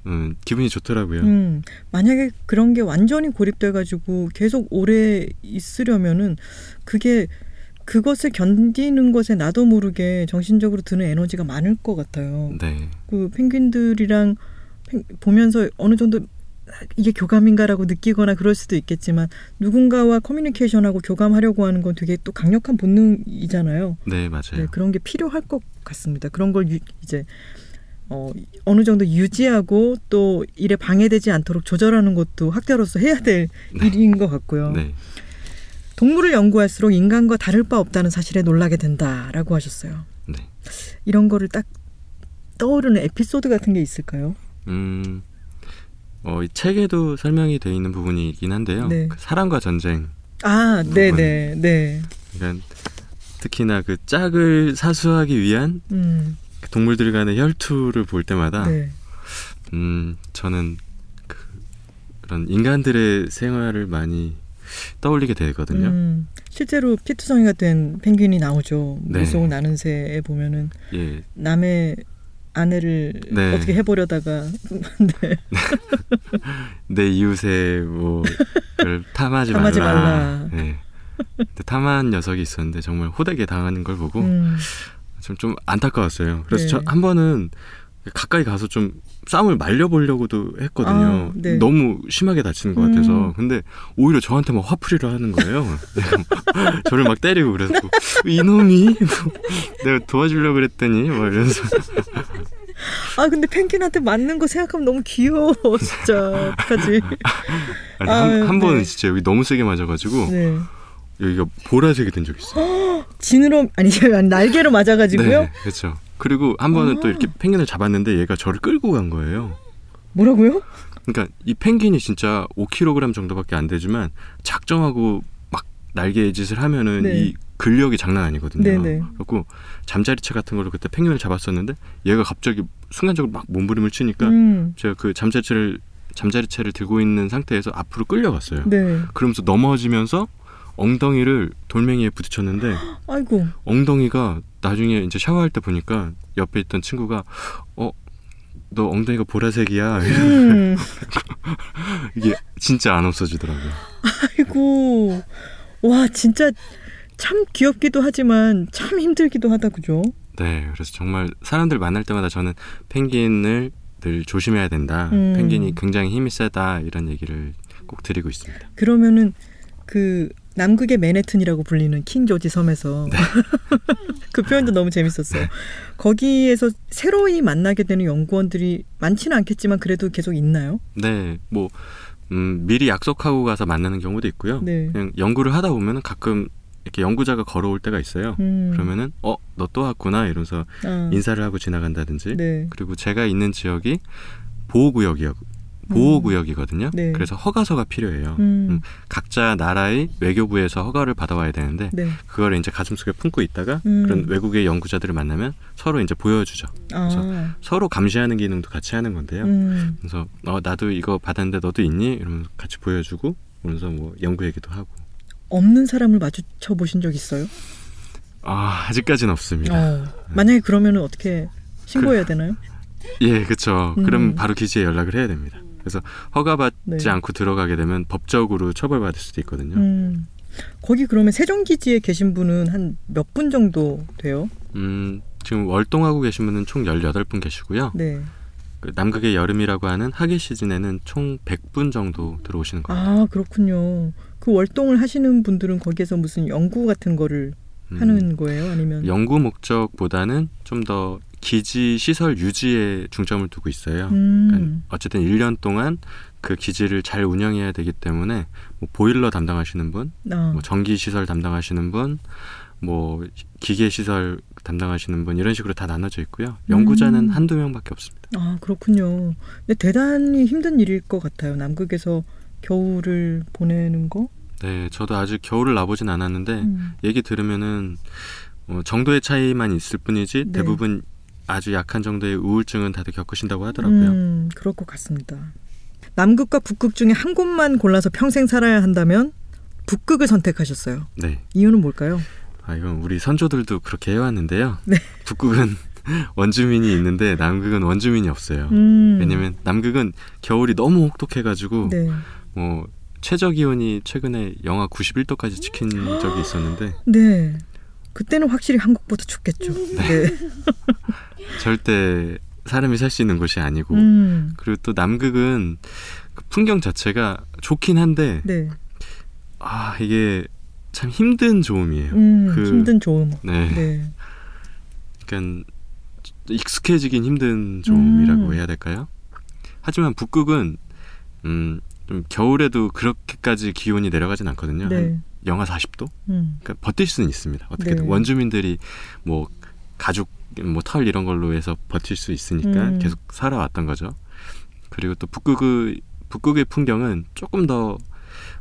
음, 기분이 좋더라고요. 음, 만약에 그런 게 완전히 고립돼가지고 계속 오래 있으려면은 그게 그것을 견디는 것에 나도 모르게 정신적으로 드는 에너지가 많을 것 같아요. 네, 그 펭귄들이랑 펭- 보면서 어느 정도 이게 교감인가라고 느끼거나 그럴 수도 있겠지만 누군가와 커뮤니케이션하고 교감하려고 하는 건 되게 또 강력한 본능이잖아요. 네 맞아요. 네, 그런 게 필요할 것 같습니다. 그런 걸 유, 이제 어, 어느 정도 유지하고 또 일에 방해되지 않도록 조절하는 것도 학자로서 해야 될 네. 일인 것 같고요. 네, 동물을 연구할수록 인간과 다를 바 없다는 사실에 놀라게 된다라고 하셨어요. 네. 이런 거를 딱 떠오르는 에피소드 같은 게 있을까요? 음, 어, 이 책에도 설명이 돼 있는 부분이긴 한데요. 네. 그 사랑과 전쟁, 아, 네, 네, 네. 그러니까 특히나 그 짝을 사수하기 위한 음, 그 동물들 간의 혈투를 볼 때마다 네. 음 저는 그, 그런 인간들의 생활을 많이 떠올리게 되거든요. 음, 실제로 피투성이가 된 펭귄이 나오죠. 네. 물속을 나는 새에 보면은 예, 남의 아내를 네. 어떻게 해보려다가 네. 내 이웃의 뭐 그걸 탐하지, 탐하지 말라. 말라. 네. 탐한 녀석이 있었는데 정말 호되게 당하는 걸 보고 음, 좀, 좀 안타까웠어요. 그래서 네. 저한 번은 가까이 가서 좀 싸움을 말려보려고도 했거든요. 아, 네. 너무 심하게 다치는 것 같아서. 음. 근데 오히려 저한테 막 화풀이를 하는 거예요. 저를 막 때리고 그래서 이놈이 내가 도와주려고 그랬더니 막 이러면서 아 근데 펭귄한테 맞는 거 생각하면 너무 귀여워 진짜 어떡하지 아니, 한, 한 번은 네. 진짜 여기 너무 세게 맞아가지고 네 여기가 보라색이 된적 있어요. 지느러 아니 날개로 맞아가지고요 네, 그렇죠. 그리고 한 번은 아. 또 이렇게 펭귄을 잡았는데 얘가 저를 끌고 간 거예요. 뭐라고요 그러니까 이 펭귄이 진짜 5kg 정도밖에 안 되지만 작정하고 막 날개 짓을 하면은 네. 이 근력이 장난 아니거든요. 네네. 그래고 잠자리채 같은 걸로 그때 펭귄을 잡았었는데 얘가 갑자기 순간적으로 막 몸부림을 치니까 음, 제가 그 잠자리채를 잠자리채를 들고 있는 상태에서 앞으로 끌려갔어요. 네 그러면서 넘어지면서 엉덩이를 돌멩이에 부딪혔는데 아이고 엉덩이가 나중에 이제 샤워할 때 보니까 옆에 있던 친구가 어 너 엉덩이가 보라색이야 음, 이게 진짜 안 없어지더라고요. 아이고 와 진짜 참 귀엽기도 하지만 참 힘들기도 하다 그죠 네, 그래서 정말 사람들 만날 때마다 저는 펭귄을 늘 조심해야 된다. 음. 펭귄이 굉장히 힘이 세다 이런 얘기를 꼭 드리고 있습니다. 그러면은 그 남극의 맨해튼이라고 불리는 킹 조지 섬에서 네. 그 표현도 너무 재밌었어요. 거기에서 새로이 만나게 되는 연구원들이 많지는 않겠지만 그래도 계속 있나요? 네, 뭐 음, 미리 약속하고 가서 만나는 경우도 있고요. 네. 그냥 연구를 하다 보면 가끔 이렇게 연구자가 걸어올 때가 있어요. 음. 그러면은 어 너 또 왔구나 이러면서 아, 인사를 하고 지나간다든지. 네. 그리고 제가 있는 지역이 보호구역이요. 보호구역이거든요. 네. 그래서 허가서가 필요해요. 음. 음, 각자 나라의 외교부에서 허가를 받아와야 되는데 네. 그걸 이제 가슴속에 품고 있다가 음. 그런 외국의 연구자들을 만나면 서로 이제 보여주죠. 아. 서로 감시하는 기능도 같이 하는 건데요. 음. 그래서 어 나도 이거 받았는데 너도 있니? 이러면서 같이 보여주고 그러면서 뭐 연구 얘기도 하고. 없는 사람을 마주쳐 보신 적 있어요? 아 아직까지는 없습니다. 어. 만약에 그러면은 어떻게 신고해야 되나요? 예, 그렇죠. 음. 그럼 바로 기지에 연락을 해야 됩니다. 그래서 허가받지 네. 않고 들어가게 되면 법적으로 처벌받을 수도 있거든요. 음. 거기 그러면 세종기지에 계신 분은 한 몇 분 정도 돼요? 음, 지금 월동하고 계신 분은 총 18분 계시고요. 네. 그 남극의 여름이라고 하는 하계 시즌에는 총 100분 정도 들어오시는 거예요. 아 그렇군요. 그 월동을 하시는 분들은 거기에서 무슨 연구 같은 거를 음, 하는 거예요? 아니면 연구 목적보다는 좀 더 기지 시설 유지에 중점을 두고 있어요. 음. 그러니까 어쨌든 1년 동안 그 기지를 잘 운영해야 되기 때문에 뭐 보일러 담당하시는 분, 아, 뭐 전기 시설 담당하시는 분, 뭐 기계 시설 담당하시는 분 이런 식으로 다 나눠져 있고요. 연구자는 음. 한두 명밖에 없습니다. 아 그렇군요. 근데 대단히 힘든 일일 것 같아요. 남극에서 겨울을 보내는 거. 네, 저도 아직 겨울을 나보진 않았는데 음. 얘기 들으면은 어, 정도의 차이만 있을 뿐이지 네. 대부분 아주 약한 정도의 우울증은 다들 겪으신다고 하더라고요. 음, 그럴 것 같습니다. 남극과 북극 중에 한 곳만 골라서 평생 살아야 한다면 북극을 선택하셨어요. 네, 이유는 뭘까요? 아 이건 우리 선조들도 그렇게 해왔는데요. 네. 북극은 원주민이 있는데 남극은 원주민이 없어요. 음, 왜냐면 남극은 겨울이 너무 혹독해가지고 네, 뭐 최저 기온이 최근에 영하 91도까지 찍힌 적이 있었는데 네. 그때는 확실히 한국보다 춥겠죠. 네. 절대 사람이 살 수 있는 곳이 아니고 음, 그리고 또 남극은 그 풍경 자체가 좋긴 한데 네. 아 이게 참 힘든 조음이에요. 음, 그- 힘든 조음. 네, 네. 그러니까 익숙해지긴 힘든 조음이라고 음. 해야 될까요? 하지만 북극은 음, 좀 겨울에도 그렇게까지 기온이 내려가진 않거든요. 네. 한 영하 40도? 음, 그러니까 버틸 수는 있습니다. 어떻게든 네. 원주민들이 뭐 가죽 뭐털 이런 걸로 해서 버틸 수 있으니까 음. 계속 살아왔던 거죠. 그리고 또 북극의 북극의 풍경은 조금 더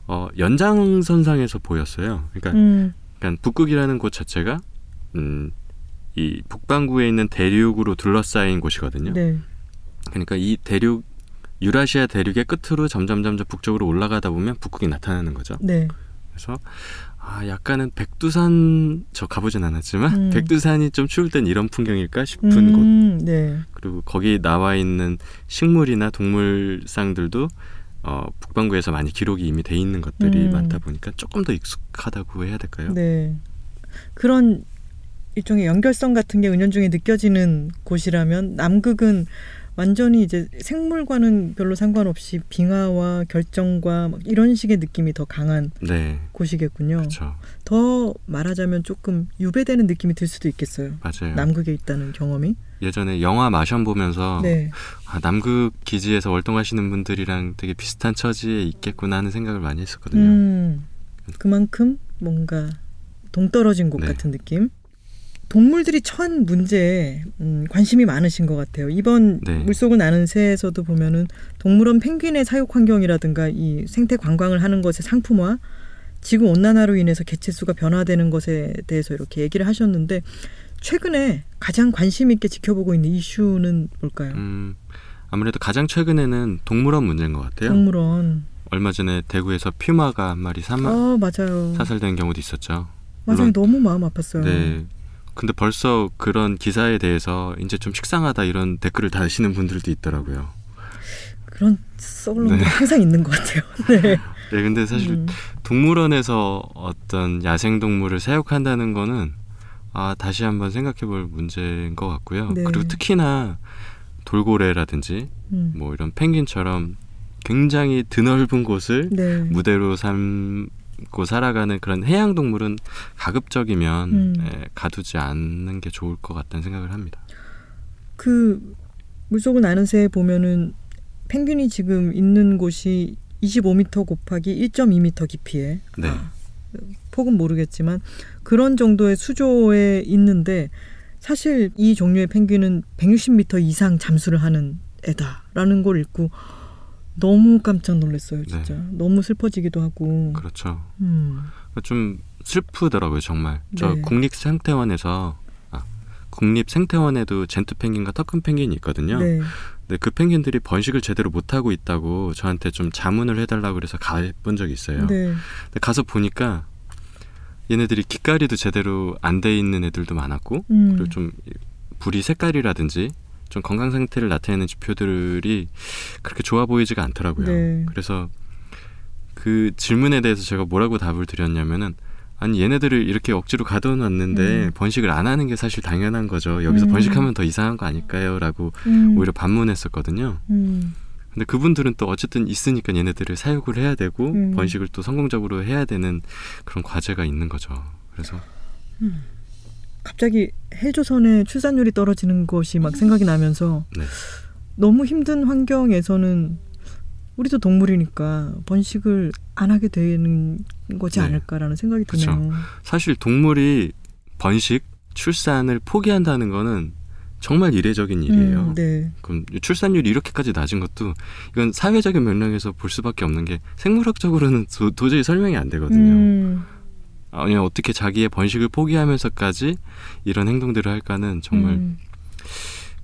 어, 연장선상에서 보였어요. 그러니까, 음, 그러니까 북극이라는 곳 자체가 음, 이 북반구에 있는 대륙으로 둘러싸인 곳이거든요. 네. 그러니까 이 대륙 유라시아 대륙의 끝으로 점점 점점 북쪽으로 올라가다 보면 북극이 나타나는 거죠. 네. 그래서 아 약간은 백두산 저 가보진 않았지만 음. 백두산이 좀 추울 땐 이런 풍경일까 싶은 곳 음, 네. 그리고 거기 나와 있는 식물이나 동물상들도 어, 북반구에서 많이 기록이 이미 돼 있는 것들이 음. 많다 보니까 조금 더 익숙하다고 해야 될까요? 네. 그런 일종의 연결성 같은 게 은연중에 느껴지는 곳이라면 남극은 완전히 이제 생물과는 별로 상관없이 빙하와 결정과 막 이런 식의 느낌이 더 강한 네, 곳이겠군요. 그렇죠. 더 말하자면 조금 유배되는 느낌이 들 수도 있겠어요. 맞아요. 남극에 있다는 경험이. 예전에 영화 마션 보면서 네. 아, 남극 기지에서 월동하시는 분들이랑 되게 비슷한 처지에 있겠구나 하는 생각을 많이 했었거든요. 음, 그만큼 뭔가 동떨어진 곳 네. 같은 느낌. 동물들이 처한 문제에 음, 관심이 많으신 것 같아요. 이번 네. 물속을 나는 새에서도 보면은 동물원 펭귄의 사육 환경이라든가 이 생태 관광을 하는 것의 상품화, 지구 온난화로 인해서 개체 수가 변화되는 것에 대해서 이렇게 얘기를 하셨는데 최근에 가장 관심 있게 지켜보고 있는 이슈는 뭘까요? 음, 아무래도 가장 최근에는 동물원 문제인 것 같아요. 동물원. 얼마 전에 대구에서 퓨마가 한 마리 사망 아 맞아요. 사살된 경우도 있었죠. 맞아요. 물론- 너무 마음 아팠어요. 네. 근데 벌써 그런 기사에 대해서 이제 좀 식상하다 이런 댓글을 다시는 분들도 있더라고요. 그런 썩을놈도 네. 항상 있는 것 같아요. 네. 네, 근데 사실 음. 동물원에서 어떤 야생 동물을 사육한다는 거는 아 다시 한번 생각해볼 문제인 것 같고요. 네. 그리고 특히나 돌고래라든지 음. 뭐 이런 펭귄처럼 굉장히 드넓은 곳을 네. 무대로 삼 고 살아가는 그런 해양 동물은 가급적이면 음. 예, 가두지 않는 게 좋을 것 같다는 생각을 합니다. 그 물속을 나는 새에 보면은 펭귄이 지금 있는 곳이 25m 곱하기 1.2m 깊이에 네. 아, 폭은 모르겠지만 그런 정도의 수조에 있는데 사실 이 종류의 펭귄은 160m 이상 잠수를 하는 애다라는 걸 읽고 너무 깜짝 놀랐어요, 진짜. 너무 슬퍼지기도 하고. 그렇죠. 음. 좀 슬프더라고요, 정말. 저 네. 국립생태원에서 아, 국립생태원에도 젠투 펭귄과 터큰 펭귄이 있거든요. 네. 근데 그 펭귄들이 번식을 제대로 못 하고 있다고 저한테 좀 자문을 해달라고 그래서 가본 적이 있어요. 네. 근데 가서 보니까 얘네들이 깃깔이도 제대로 안 돼 있는 애들도 많았고 음. 그리고 좀 부리 색깔이라든지 좀 건강 상태를 나타내는 지표들이 그렇게 좋아 보이지가 않더라고요. 네. 그래서 그 질문에 대해서 제가 뭐라고 답을 드렸냐면은 아니 얘네들을 이렇게 억지로 가둬놨는데 음. 번식을 안 하는 게 사실 당연한 거죠. 여기서 음. 번식하면 더 이상한 거 아닐까요?라고 음. 오히려 반문했었거든요. 음. 근데 그분들은 또 어쨌든 있으니까 얘네들을 사육을 해야 되고 음. 번식을 또 성공적으로 해야 되는 그런 과제가 있는 거죠. 그래서 갑자기 헬조선의 출산율이 떨어지는 것이 막 생각이 나면서 네. 너무 힘든 환경에서는 우리도 동물이니까 번식을 안 하게 되는 거지 네. 않을까라는 생각이 그쵸. 드네요. 사실 동물이 번식, 출산을 포기한다는 거는 정말 이례적인 일이에요. 음, 네. 그럼 출산율이 이렇게까지 낮은 것도 이건 사회적인 면역에서 볼 수밖에 없는 게 생물학적으로는 도, 도저히 설명이 안 되거든요. 음, 아니 어떻게 자기의 번식을 포기하면서까지 이런 행동들을 할까는 정말 음,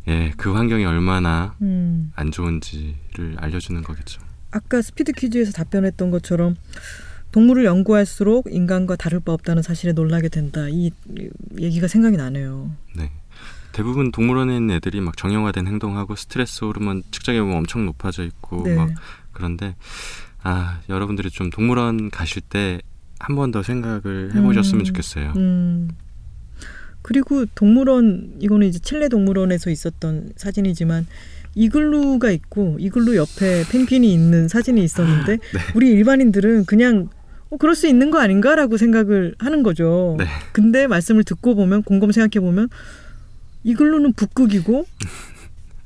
예, 그 환경이 얼마나 음. 안 좋은지를 알려주는 거겠죠. 아까 스피드 퀴즈에서 답변했던 것처럼 동물을 연구할수록 인간과 다를 바 없다는 사실에 놀라게 된다. 이 얘기가 생각이 나네요. 네. 대부분 동물원에 있는 애들이 막 정형화된 행동하고 스트레스 호르몬 측정해 보면 엄청 높아져 있고 네. 막 그런데 아 여러분들이 좀 동물원 가실 때 한 번 더 생각을 해보셨으면 음. 좋겠어요. 음. 그리고 동물원 이거는 이제 칠레 동물원에서 있었던 사진이지만 이글루가 있고 이글루 옆에 펭귄이 있는 사진이 있었는데 네. 우리 일반인들은 그냥 어, 그럴 수 있는 거 아닌가라고 생각을 하는 거죠. 네. 근데 말씀을 듣고 보면 곰곰 생각해 보면 이글루는 북극이고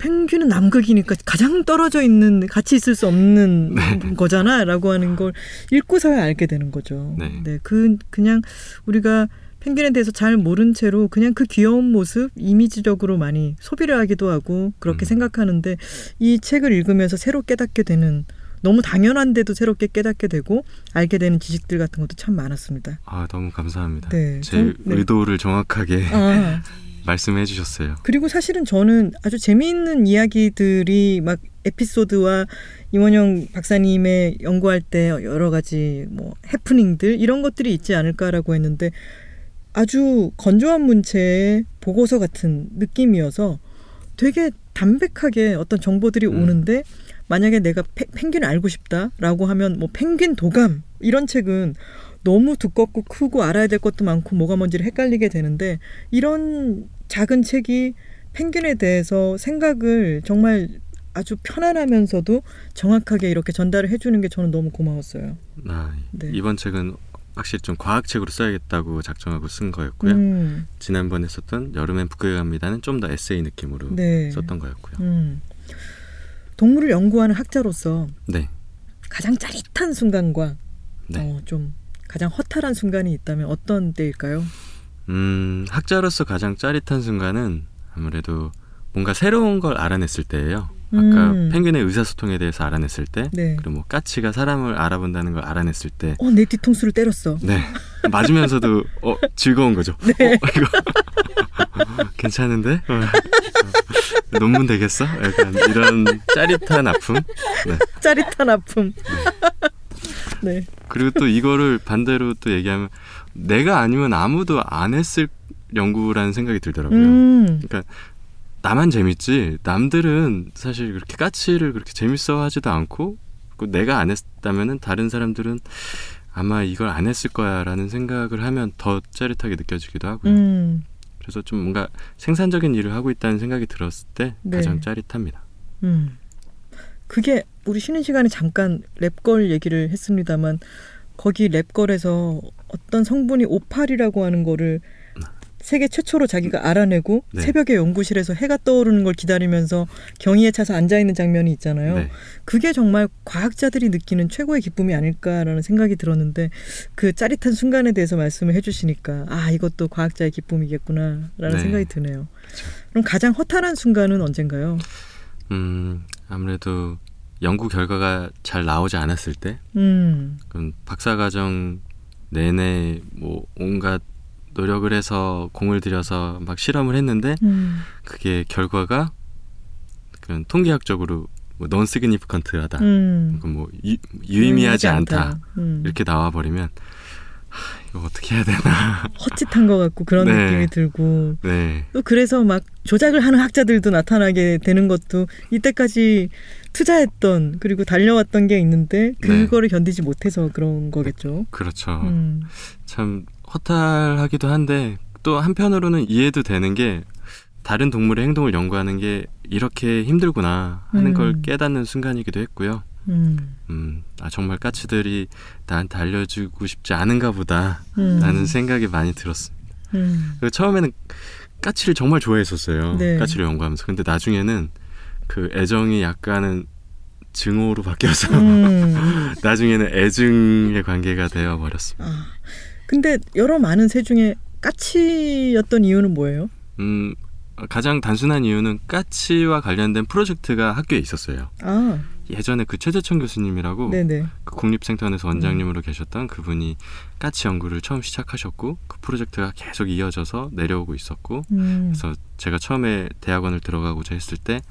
펭귄은 남극이니까 가장 떨어져 있는 같이 있을 수 없는 거잖아라고 하는 걸 읽고서야 알게 되는 거죠. 네. 그 그냥 우리가 펭귄에 대해서 잘 모른 채로 그냥 그 귀여운 모습 이미지적으로 많이 소비를 하기도 하고 그렇게 음. 생각하는데 이 책을 읽으면서 새로 깨닫게 되는 너무 당연한데도 새롭게 깨닫게 되고 알게 되는 지식들 같은 것도 참 많았습니다. 아 너무 감사합니다. 네, 제 전- 네. 의도를 정확하게 아, 말씀해 주셨어요. 그리고 사실은 저는 아주 재미있는 이야기들이 막 에피소드와 임원영 박사님의 연구할 때 여러 가지 뭐 해프닝들 이런 것들이 있지 않을까라고 했는데 아주 건조한 문체의 보고서 같은 느낌이어서 되게 담백하게 어떤 정보들이 음. 오는데 만약에 내가 페- 펭귄을 알고 싶다라고 하면 뭐 펭귄 도감 이런 책은 너무 두껍고 크고 알아야 될 것도 많고 뭐가 뭔지를 헷갈리게 되는데 이런 작은 책이 펭귄에 대해서 생각을 정말 아주 편안하면서도 정확하게 이렇게 전달을 해주는 게 저는 너무 고마웠어요. 아, 네. 이번 책은 확실히 좀 과학책으로 써야겠다고 작정하고 쓴 거였고요. 음, 지난번에 썼던 여름엔 북극에 갑니다는 좀 더 에세이 느낌으로 네. 썼던 거였고요. 음. 동물을 연구하는 학자로서 네, 가장 짜릿한 순간과 네. 어, 좀 가장 허탈한 순간이 있다면 어떤 때일까요? 음, 학자로서 가장 짜릿한 순간은 아무래도 뭔가 새로운 걸 알아냈을 때예요. 아까 음. 펭귄의 의사소통에 대해서 알아냈을 때, 네. 그리고 뭐 까치가 사람을 알아본다는 걸 알아냈을 때, 어, 내 뒤통수를 때렸어. 네 맞으면서도 어 즐거운 거죠. 네. 어, 이거 괜찮은데 어, 논문 되겠어? 약간 이런 짜릿한 아픔. 네. 짜릿한 아픔. 네. 그리고 또 이거를 반대로 또 얘기하면 내가 아니면 아무도 안 했을 연구라는 생각이 들더라고요. 음. 그러니까 나만 재밌지 남들은 사실 그렇게 까치를 그렇게 재밌어 하지도 않고 그 내가 안 했다면은 다른 사람들은 아마 이걸 안 했을 거야라는 생각을 하면 더 짜릿하게 느껴지기도 하고요. 음. 그래서 좀 뭔가 생산적인 일을 하고 있다는 생각이 들었을 때 네. 가장 짜릿합니다. 음. 그게 우리 쉬는 시간에 잠깐 랩걸 얘기를 했습니다만 거기 랩걸에서 어떤 성분이 오팔이라고 하는 거를 세계 최초로 자기가 알아내고 네. 새벽에 연구실에서 해가 떠오르는 걸 기다리면서 경의에 차서 앉아 있는 장면이 있잖아요. 네. 그게 정말 과학자들이 느끼는 최고의 기쁨이 아닐까라는 생각이 들었는데 그 짜릿한 순간에 대해서 말씀을 해주시니까 아 이것도 과학자의 기쁨이겠구나라는 네. 생각이 드네요. 그럼 가장 허탈한 순간은 언젠가요? 음, 아무래도 연구 결과가 잘 나오지 않았을 때, 음, 그럼 박사 과정 내내 뭐 온갖 노력을 해서 공을 들여서 막 실험을 했는데 음, 그게 결과가 그런 통계학적으로 뭐 non significant하다, 음. 그뭐 유, 유의미하지 않다 음. 이렇게 나와 버리면 이거 어떻게 해야 되나? 헛짓한 것 같고 그런 네. 느낌이 들고 네, 또 그래서 막 조작을 하는 학자들도 나타나게 되는 것도 이때까지 투자했던 그리고 달려왔던 게 있는데 네. 그거를 견디지 못해서 그런 거겠죠. 그렇죠. 음, 참 허탈하기도 한데 또 한편으로는 이해도 되는 게 다른 동물의 행동을 연구하는 게 이렇게 힘들구나 하는 음. 걸 깨닫는 순간이기도 했고요. 음. 음, 아 정말 까치들이 나한테 알려주고 싶지 않은가 보다 음. 라는 생각이 많이 들었습니다. 음. 그리고 처음에는 까치를 정말 좋아했었어요. 네. 까치를 연구하면서. 근데 나중에는 그 애정이 약간은 증오로 바뀌어서 음. 나중에는 애증의 관계가 되어 버렸습니다. 아. 근데 여러 많은 새 중에 까치였던 이유는 뭐예요? 음, 가장 단순한 이유는 까치와 관련된 프로젝트가 학교에 있었어요. 아, 예전에 그 최재천 교수님이라고 네네. 그 국립생태원에서 원장님으로 계셨던 그분이 까치 연구를 처음 시작하셨고 그 프로젝트가 계속 이어져서 내려오고 있었고 음. 그래서 제가 처음에 대학원을 들어가고자 했을 때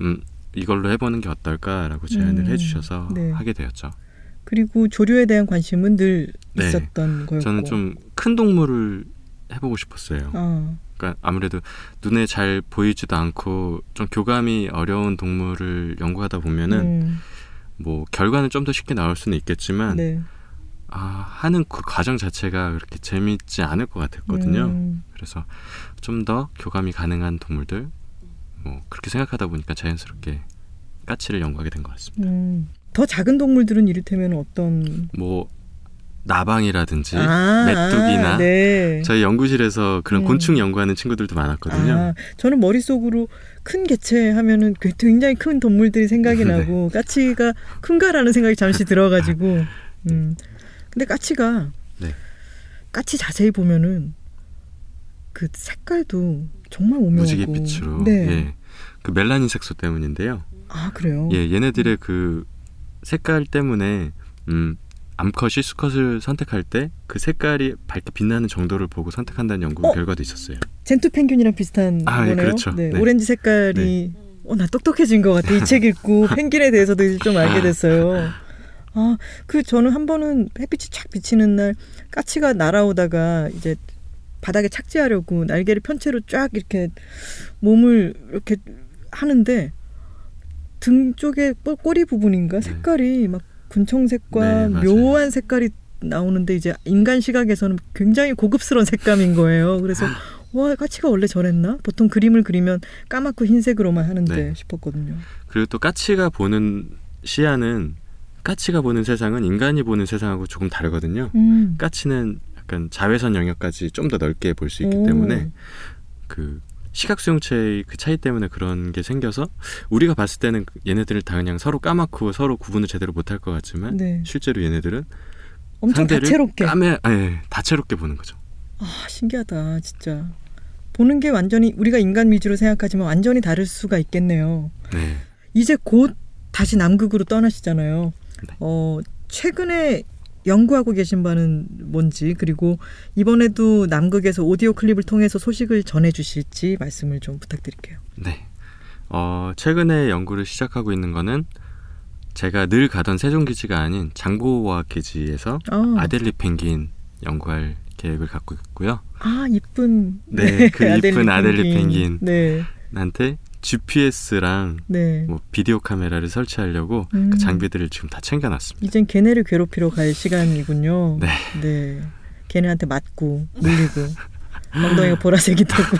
음, 이걸로 해보는 게 어떨까라고 제안을 음, 해주셔서 네. 하게 되었죠. 그리고 조류에 대한 관심은 늘 네. 있었던 거였고. 저는 좀 큰 동물을 해보고 싶었어요. 아, 그러니까 아무래도 눈에 잘 보이지도 않고 좀 교감이 어려운 동물을 연구하다 보면은 음, 뭐 결과는 좀 더 쉽게 나올 수는 있겠지만 네. 아 하는 그 과정 자체가 그렇게 재밌지 않을 것 같았거든요. 음, 그래서 좀 더 교감이 가능한 동물들 뭐 그렇게 생각하다 보니까 자연스럽게 까치를 연구하게 된 것 같습니다. 음. 더 작은 동물들은 이를테면 어떤 뭐 나방이라든지 아, 메뚜기나 아, 네. 저희 연구실에서 그런 음. 곤충 연구하는 친구들도 많았거든요. 아, 저는 머릿속으로 큰 개체 하면은 그 굉장히 큰 동물들이 생각이 네. 나고 까치가 큰가라는 생각이 잠시 들어가지고 음. 근데 까치가 네. 까치 자세히 보면은 그 색깔도 정말 오묘하고 무지갯빛으로 네. 예. 그 멜라닌 색소 때문인데요. 아 그래요 예, 얘네들의 그 색깔 때문에 음, 암컷이 수컷을 선택할 때 그 색깔이 밝게 빛나는 정도를 보고 선택한다는 연구 어? 결과도 있었어요. 젠투 펭귄이랑 비슷한 아, 예, 거네요 그렇죠. 네, 네. 오렌지 색깔이 어 나 똑똑해진 것 같아 이 책 읽고 펭귄에 대해서도 이제 좀 알게 됐어요 아 그 저는 한 번은 햇빛이 착 비치는 날 까치가 날아오다가 이제 바닥에 착지하려고 날개를 편 채로 쫙 이렇게 몸을 이렇게 하는데 등 쪽에 꼬- 꼬리 부분인가 네. 색깔이 막 군청색과 네. 묘한 색깔이 나오는데 이제 인간 시각에서는 굉장히 고급스러운 색감인 거예요. 그래서 와 까치가 원래 저랬나? 보통 그림을 그리면 까맣고 흰색으로만 하는데 네. 싶었거든요. 그리고 또 까치가 보는 시야는 까치가 보는 세상은 인간이 보는 세상하고 조금 다르거든요. 음. 까치는 약간 자외선 영역까지 좀 더 넓게 볼 수 있기 오. 때문에 그 시각 수용체의 그 차이 때문에 그런 게 생겨서 우리가 봤을 때는 얘네들을 다 그냥 서로 까맣고 서로 구분을 제대로 못할 것 같지만 네. 실제로 얘네들은 엄청 다채롭게. 까매 아, 예, 다채롭게 보는 거죠. 아 신기하다 진짜. 보는 게 완전히 우리가 인간 위주로 생각하지만 완전히 다를 수가 있겠네요. 네. 이제 곧 다시 남극으로 떠나시잖아요. 네. 어, 최근에 연구하고 계신 바는 뭔지 그리고 이번에도 남극에서 오디오 클립을 통해서 소식을 전해 주실지 말씀을 좀 부탁드릴게요. 네. 어, 최근에 연구를 시작하고 있는 거는 제가 늘 가던 세종기지가 아닌 장보고화학기지에서 아, 아델리 펭귄 연구할 계획을 갖고 있고요. 아 이쁜 네, 그 이쁜 아델리 펭귄. 네, 한테 GPS랑 네. 뭐 비디오 카메라를 설치하려고 음. 그 장비들을 지금 다 챙겨놨습니다. 이젠 걔네를 괴롭히러 갈 시간이군요. 네. 네. 걔네한테 맞고 물리고 엉덩이가 보라색이다고.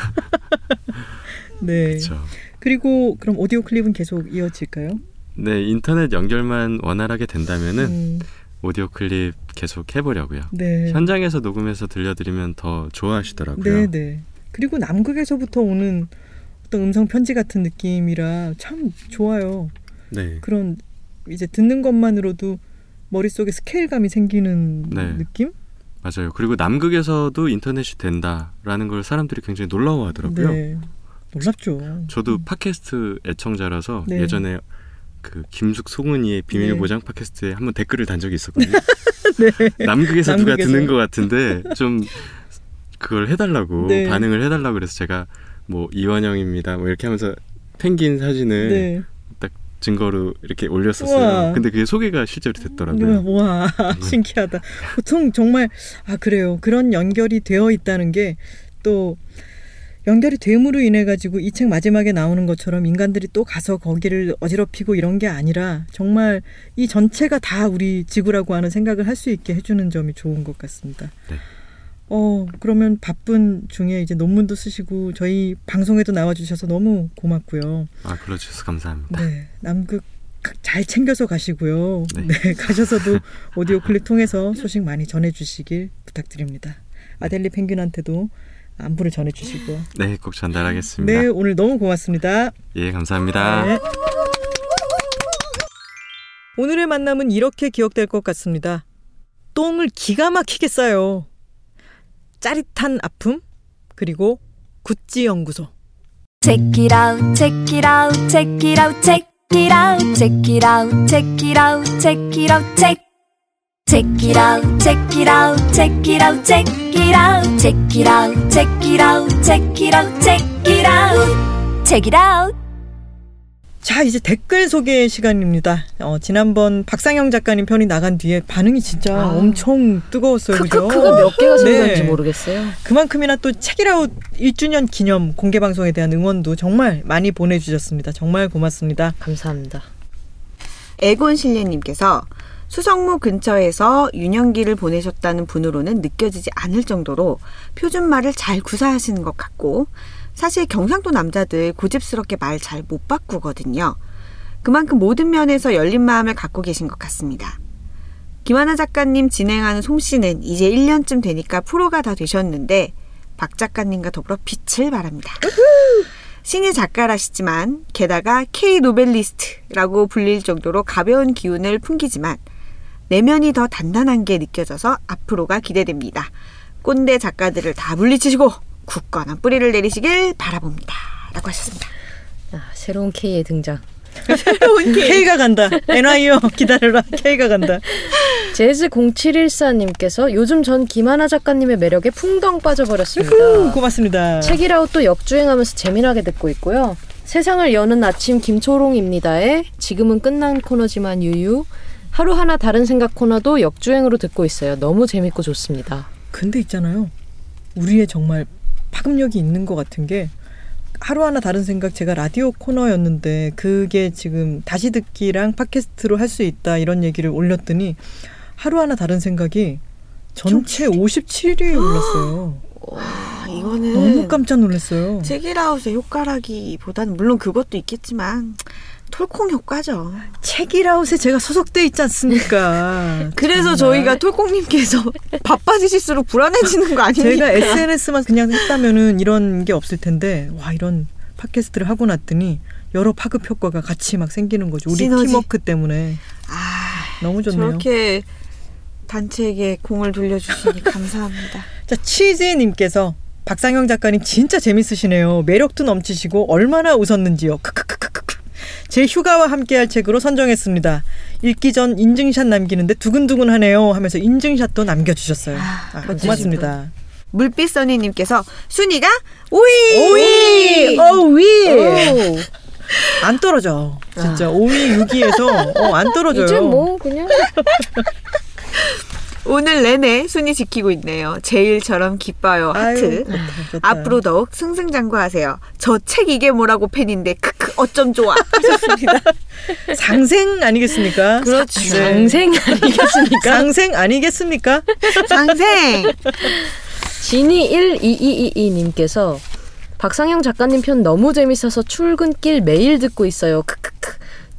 네. 그렇죠. 그리고 그럼 오디오 클립은 계속 이어질까요? 네, 인터넷 연결만 원활하게 된다면은 음, 오디오 클립 계속 해보려고요. 네. 현장에서 녹음해서 들려드리면 더 좋아하시더라고요. 네, 네. 그리고 남극에서부터 오는 어떤 음성 편지 같은 느낌이라 참 좋아요. 네. 그런 이제 듣는 것만으로도 머릿속에 스케일감이 생기는 네. 느낌? 맞아요. 그리고 남극에서도 인터넷이 된다라는 걸 사람들이 굉장히 놀라워하더라고요. 네. 놀랍죠. 저도 팟캐스트 애청자라서 네. 예전에 그 김숙 송은이의 비밀 네. 보장 팟캐스트에 한번 댓글을 단 적이 있었거든요. 네. 남극에서 누가 남극에서. 듣는 것 같은데 좀 그걸 해달라고 네. 반응을 해달라고 그래서 제가 뭐 이원영입니다 뭐 이렇게 하면서 펭귄 사진을 네. 증거로 이렇게 올렸었어요. 우와. 근데 그게 소개가 실제로 됐더라고요. 와 신기하다. 보통 정말 아 그래요. 그런 연결이 되어 있다는 게 또 연결이 됨으로 인해 가지고 이 책 마지막에 나오는 것처럼 인간들이 또 가서 거기를 어지럽히고 이런 게 아니라 정말 이 전체가 다 우리 지구라고 하는 생각을 할 수 있게 해주는 점이 좋은 것 같습니다. 네. 어, 그러면 바쁜 중에 이제 논문도 쓰시고 저희 방송에도 나와 주셔서 너무 고맙고요. 아, 불러 주셔서 감사합니다. 네, 남극 잘 챙겨서 가시고요. 네. 네, 가셔서도 오디오 클립 통해서 소식 많이 전해 주시길 부탁드립니다. 아델리 펭귄한테도 안부를 전해 주시고. 네, 꼭 전달하겠습니다. 네, 오늘 너무 고맙습니다. 예, 감사합니다. 네. 오늘의 만남은 이렇게 기억될 것 같습니다. 똥을 기가 막히게 싸요. 짜릿한 아픔, 그리고 구찌 연구소. Check it out, check it out, check it out, check it out, check it out, check it out, check it out, check. Check it out, check it out, check it out, check it out, check it out, check it out, check it out, check it out, check it out. 자, 이제 댓글 소개 시간입니다. 어, 지난번 박상영 작가님 편이 나간 뒤에 반응이 진짜 아. 엄청 뜨거웠어요. 그죠? 크크크가 몇 개가 생겼는지 네. 모르겠어요. 그만큼이나 또 책이라웃 1주년 기념 공개 방송에 대한 응원도 정말 많이 보내주셨습니다. 정말 고맙습니다. 감사합니다. 애곤 신뢰님께서 수성무 근처에서 유년기를 보내셨다는 분으로는 느껴지지 않을 정도로 표준말을 잘 구사하시는 것 같고 사실 경상도 남자들 고집스럽게 말 잘 못 바꾸거든요. 그만큼 모든 면에서 열린 마음을 갖고 계신 것 같습니다. 김하나 작가님 진행하는 솜씨는 이제 1년쯤 되니까 프로가 다 되셨는데 박 작가님과 더불어 빛을 발합니다. 신의 작가라시지만 게다가 K 노벨리스트라고 불릴 정도로 가벼운 기운을 풍기지만 내면이 더 단단한 게 느껴져서 앞으로가 기대됩니다. 꼰대 작가들을 다 물리치시고 굳건한 뿌리를 내리시길 바라봅니다. 라고 하셨습니다. 아, 새로운 K의 등장. K가 간다. NY요. 기다려라. K가 간다. 제즈0714님께서 요즘 전 김하나 작가님의 매력에 풍덩 빠져버렸습니다. 후, 고맙습니다. 책이라웃도 역주행하면서 재미나게 듣고 있고요. 세상을 여는 아침 김초롱입니다의 지금은 끝난 코너지만 유유 하루 하나 다른 생각 코너도 역주행으로 듣고 있어요. 너무 재밌고 좋습니다. 근데 있잖아요. 우리의 정말 파급력이 있는 것 같은 게 하루하나 다른 생각 제가 라디오 코너였는데 그게 지금 다시 듣기랑 팟캐스트로 할 수 있다 이런 얘기를 올렸더니 하루하나 다른 생각이 전체 57위에 올랐어요. 아, 이거는 너무 깜짝 놀랐어요. 책이라웃의 효과라기보다는 물론 그것도 있겠지만 톨콩 효과죠. 책이라웃에 제가 소속돼 있지 않습니까? 그래서. 저희가 톨콩님께서 바빠지실수록 불안해지는 거 아닙니까? 제가 SNS만 그냥 했다면은 이런 게 없을 텐데 와 이런 팟캐스트를 하고 났더니 여러 파급 효과가 같이 막 생기는 거죠. 우리 시너지. 팀워크 때문에 아, 너무 좋네요. 저렇게 단체에게 공을 돌려주시니 감사합니다. 자 치즈님께서 박상영 작가님 진짜 재밌으시네요. 매력도 넘치시고 얼마나 웃었는지요. 크크크크크. 제 휴가와 함께할 책으로 선정했습니다. 읽기 전 인증샷 남기는데 두근두근하네요 하면서 인증샷도 남겨주셨어요. 아, 아, 고맙습니다. 물빛 선이님께서 순위가 5위! 5위! 어위! 오, 안 떨어져. 진짜 5위, 6위에서 어, 안 떨어져요. 이제 뭐 그냥 오늘 내내 순위 지키고 있네요. 제일처럼 기뻐요. 하트. 아유. 앞으로 더욱 승승장구하세요. 저 책 이게 뭐라고 팬인데 크크 어쩜 좋아 하셨습니다. 상생 아니겠습니까? 그렇죠. 네. 장생 아니겠습니까? 상생 아니겠습니까? 상생. 진이 12222님께서 박상영 작가님 편 너무 재밌어서 출근길 매일 듣고 있어요. 크크크.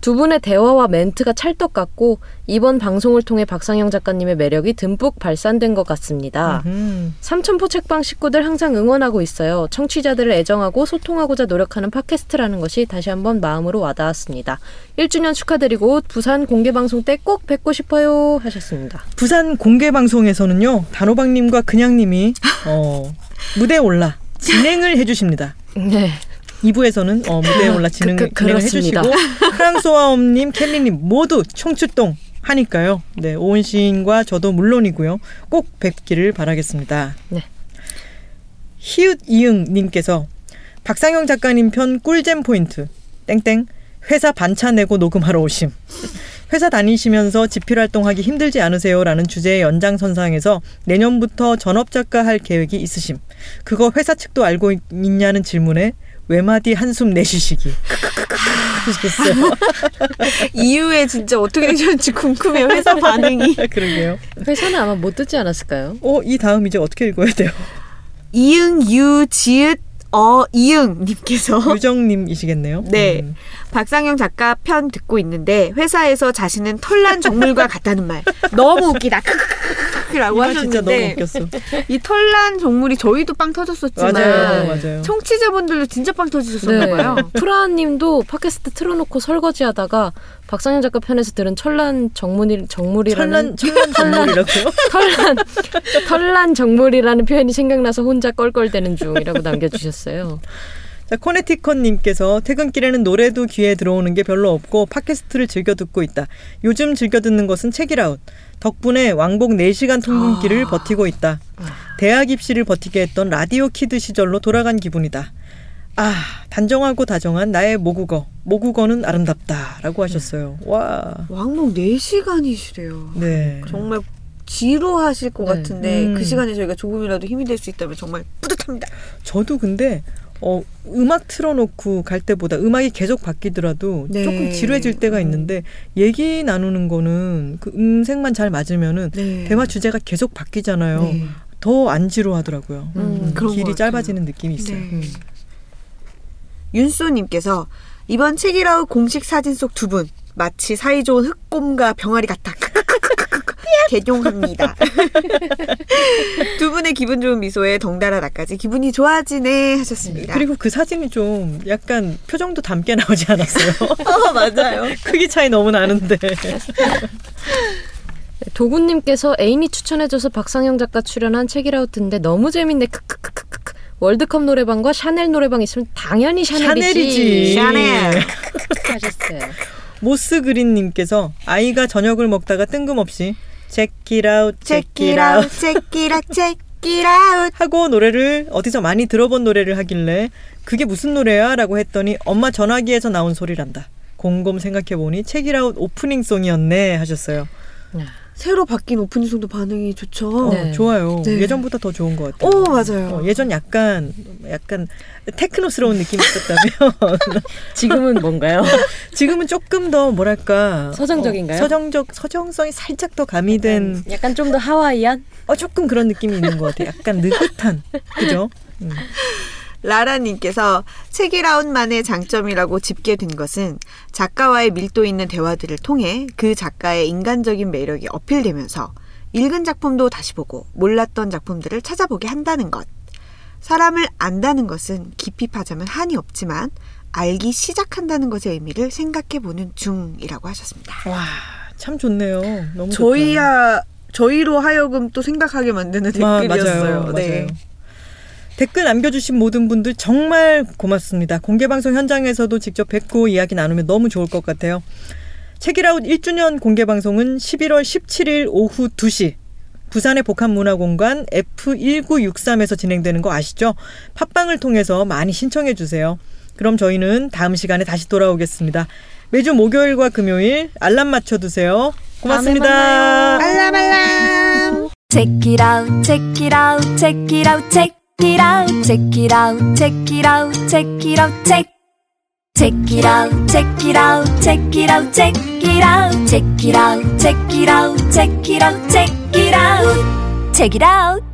두 분의 대화와 멘트가 찰떡 같고 이번 방송을 통해 박상영 작가님의 매력이 듬뿍 발산된 것 같습니다. 음. 삼천포 책방 식구들 항상 응원하고 있어요. 청취자들을 애정하고 소통하고자 노력하는 팟캐스트라는 것이 다시 한번 마음으로 와닿았습니다. 1주년 축하드리고 부산 공개 방송 때 꼭 뵙고 싶어요 하셨습니다. 부산 공개 방송에서는요 단호박님과 그냥님이 어, 무대에 올라 진행을 해주십니다. 네. 2부에서는 어, 무대에 올라 진행, 그- 그-. 해주시고 프랑소아엄님, 켈리님 모두 청출동 하니까요. 네, 오은 시인과 저도 물론이고요. 꼭 뵙기를 바라겠습니다. 네. 히읗 이응님께서 박상영 작가님 편 꿀잼 포인트 땡땡 회사 반차 내고 녹음하러 오심. 회사 다니시면서 집필 활동하기 힘들지 않으세요?라는 주제의 연장선상에서 내년부터 전업 작가 할 계획이 있으심. 그거 회사 측도 알고 있- 있냐는 질문에 외마디 한숨 내쉬시기. 이후에 진짜 어떻게 되셨는지 궁금해요. 회사 반응이. 그러게요. 회사는 아마 못 듣지 않았을까요? 어, 이 다음 이제 어떻게 읽어야 돼요? 이응 유 지읒 어 이응 님께서 유정님이시겠네요. 네. 음. 박상영 작가 편 듣고 있는데 회사에서 자신은 털난 정물과 같다는 말 너무 웃기다. 라고 이거 진짜 너무 하셨는데 웃겼어. 이 털난 정물이 저희도 빵 터졌었지만 맞아요, 맞아요. 청취자분들도 진짜 빵 터지셨었나 봐요. 네. 프라님도 팟캐스트 틀어놓고 설거지하다가 박상현 작가 편에서 들은 철란 정물이 정물이라는 천란 정물이라고요? 털란 털란 정물이라는 표현이 생각나서 혼자 껄껄대는 중이라고 남겨주셨어요. 자, 코네티컷님께서 퇴근길에는 노래도 귀에 들어오는 게 별로 없고 팟캐스트를 즐겨 듣고 있다. 요즘 즐겨 듣는 것은 책읽아웃. 덕분에 왕복 4시간 통근길을 버티고 있다. 대학 입시를 버티게 했던 라디오 kid 시절로 돌아간 기분이다. 아, 단정하고 다정한 나의 모국어. 모국어는 아름답다라고 하셨어요. 와. 왕복 4 시간이시래요. 네. 정말 지루하실 것 네. 같은데 음. 그 시간에 저희가 조금이라도 힘이 될 수 있다면 정말 뿌듯합니다. 저도 근데 어, 음악 틀어놓고 갈 때보다 음악이 계속 바뀌더라도 네. 조금 지루해질 때가 있는데 얘기 나누는 거는 그 음색만 잘 맞으면은 네. 대화 주제가 계속 바뀌잖아요. 네. 더안 지루하더라고요. 음, 음, 길이. 짧아지는 느낌이 있어요. 네. 음. 윤수님께서 이번 책이라우 공식 사진 속 두 분 마치 사이좋은 흑곰과 병아리 같아. 개종합니다. 두 분의 기분 좋은 미소에 덩달아 나까지 기분이 좋아지네 하셨습니다. 그리고 그 사진이 좀 약간 표정도 닮게 나오지 않았어요? 어, 맞아요. 크기 차이 너무 나는데. 도구님께서 애인이 추천해줘서 박상영 작가 출연한 책읽아웃인데 너무 재밌네. 크크크크크. 월드컵 노래방과 샤넬 노래방 있으면 당연히 샤넬이지. 샤넬이지. 샤넬. 하셨어요. 모스 그린님께서 아이가 저녁을 먹다가 뜬금없이 check it out, check it it out out, check it out, check it out. 하고 노래를 어디서 많이 들어본 노래를 하길래 그게 무슨 노래야? 라고 했더니 엄마 전화기에서 나온 소리란다. 곰곰 생각해보니 책이라웃 오프닝송이었네 하셨어요. 새로 바뀐 오프닝송도 반응이 좋죠. 어, 네. 좋아요. 네. 예전보다 더 좋은 것 같아요. 오, 맞아요. 어, 예전 약간 약간 테크노스러운 느낌이 있었다면 지금은 뭔가요? 지금은 조금 더 뭐랄까 서정적인가요? 어, 서정적 서정성이 살짝 더 가미된 약간 좀더 하와이안? 어 조금 그런 느낌이 있는 것 같아요. 약간 느긋한 그죠? 음. 라라님께서 책이라운만의 장점이라고 집계된 것은 작가와의 밀도 있는 대화들을 통해 그 작가의 인간적인 매력이 어필되면서 읽은 작품도 다시 보고 몰랐던 작품들을 찾아보게 한다는 것. 사람을 안다는 것은 깊이 파자면 한이 없지만 알기 시작한다는 것의 의미를 생각해 보는 중이라고 하셨습니다. 와, 참 좋네요. 너무 좋다. 저희야 저희로 하여금 또 생각하게 만드는 마- 댓글이었어요. 맞아요. 네. 맞아요. 댓글 남겨주신 모든 분들 정말 고맙습니다. 공개방송 현장에서도 직접 뵙고 이야기 나누면 너무 좋을 것 같아요. 책이라웃 1주년 공개방송은 11월 17일 오후 2시 부산의 복합문화공간 F1963에서 진행되는 거 아시죠? 팟빵을 통해서 많이 신청해 주세요. 그럼 저희는 다음 시간에 다시 돌아오겠습니다. 매주 목요일과 금요일 알람 맞춰 두세요. 고맙습니다. 알람 알람. Check it out, check it out, check it out, check it out, check it out, check it out, check it out, check. Check it out, check it out, check it out, check it out, check it out, check it out, check it out, check it out, check it out.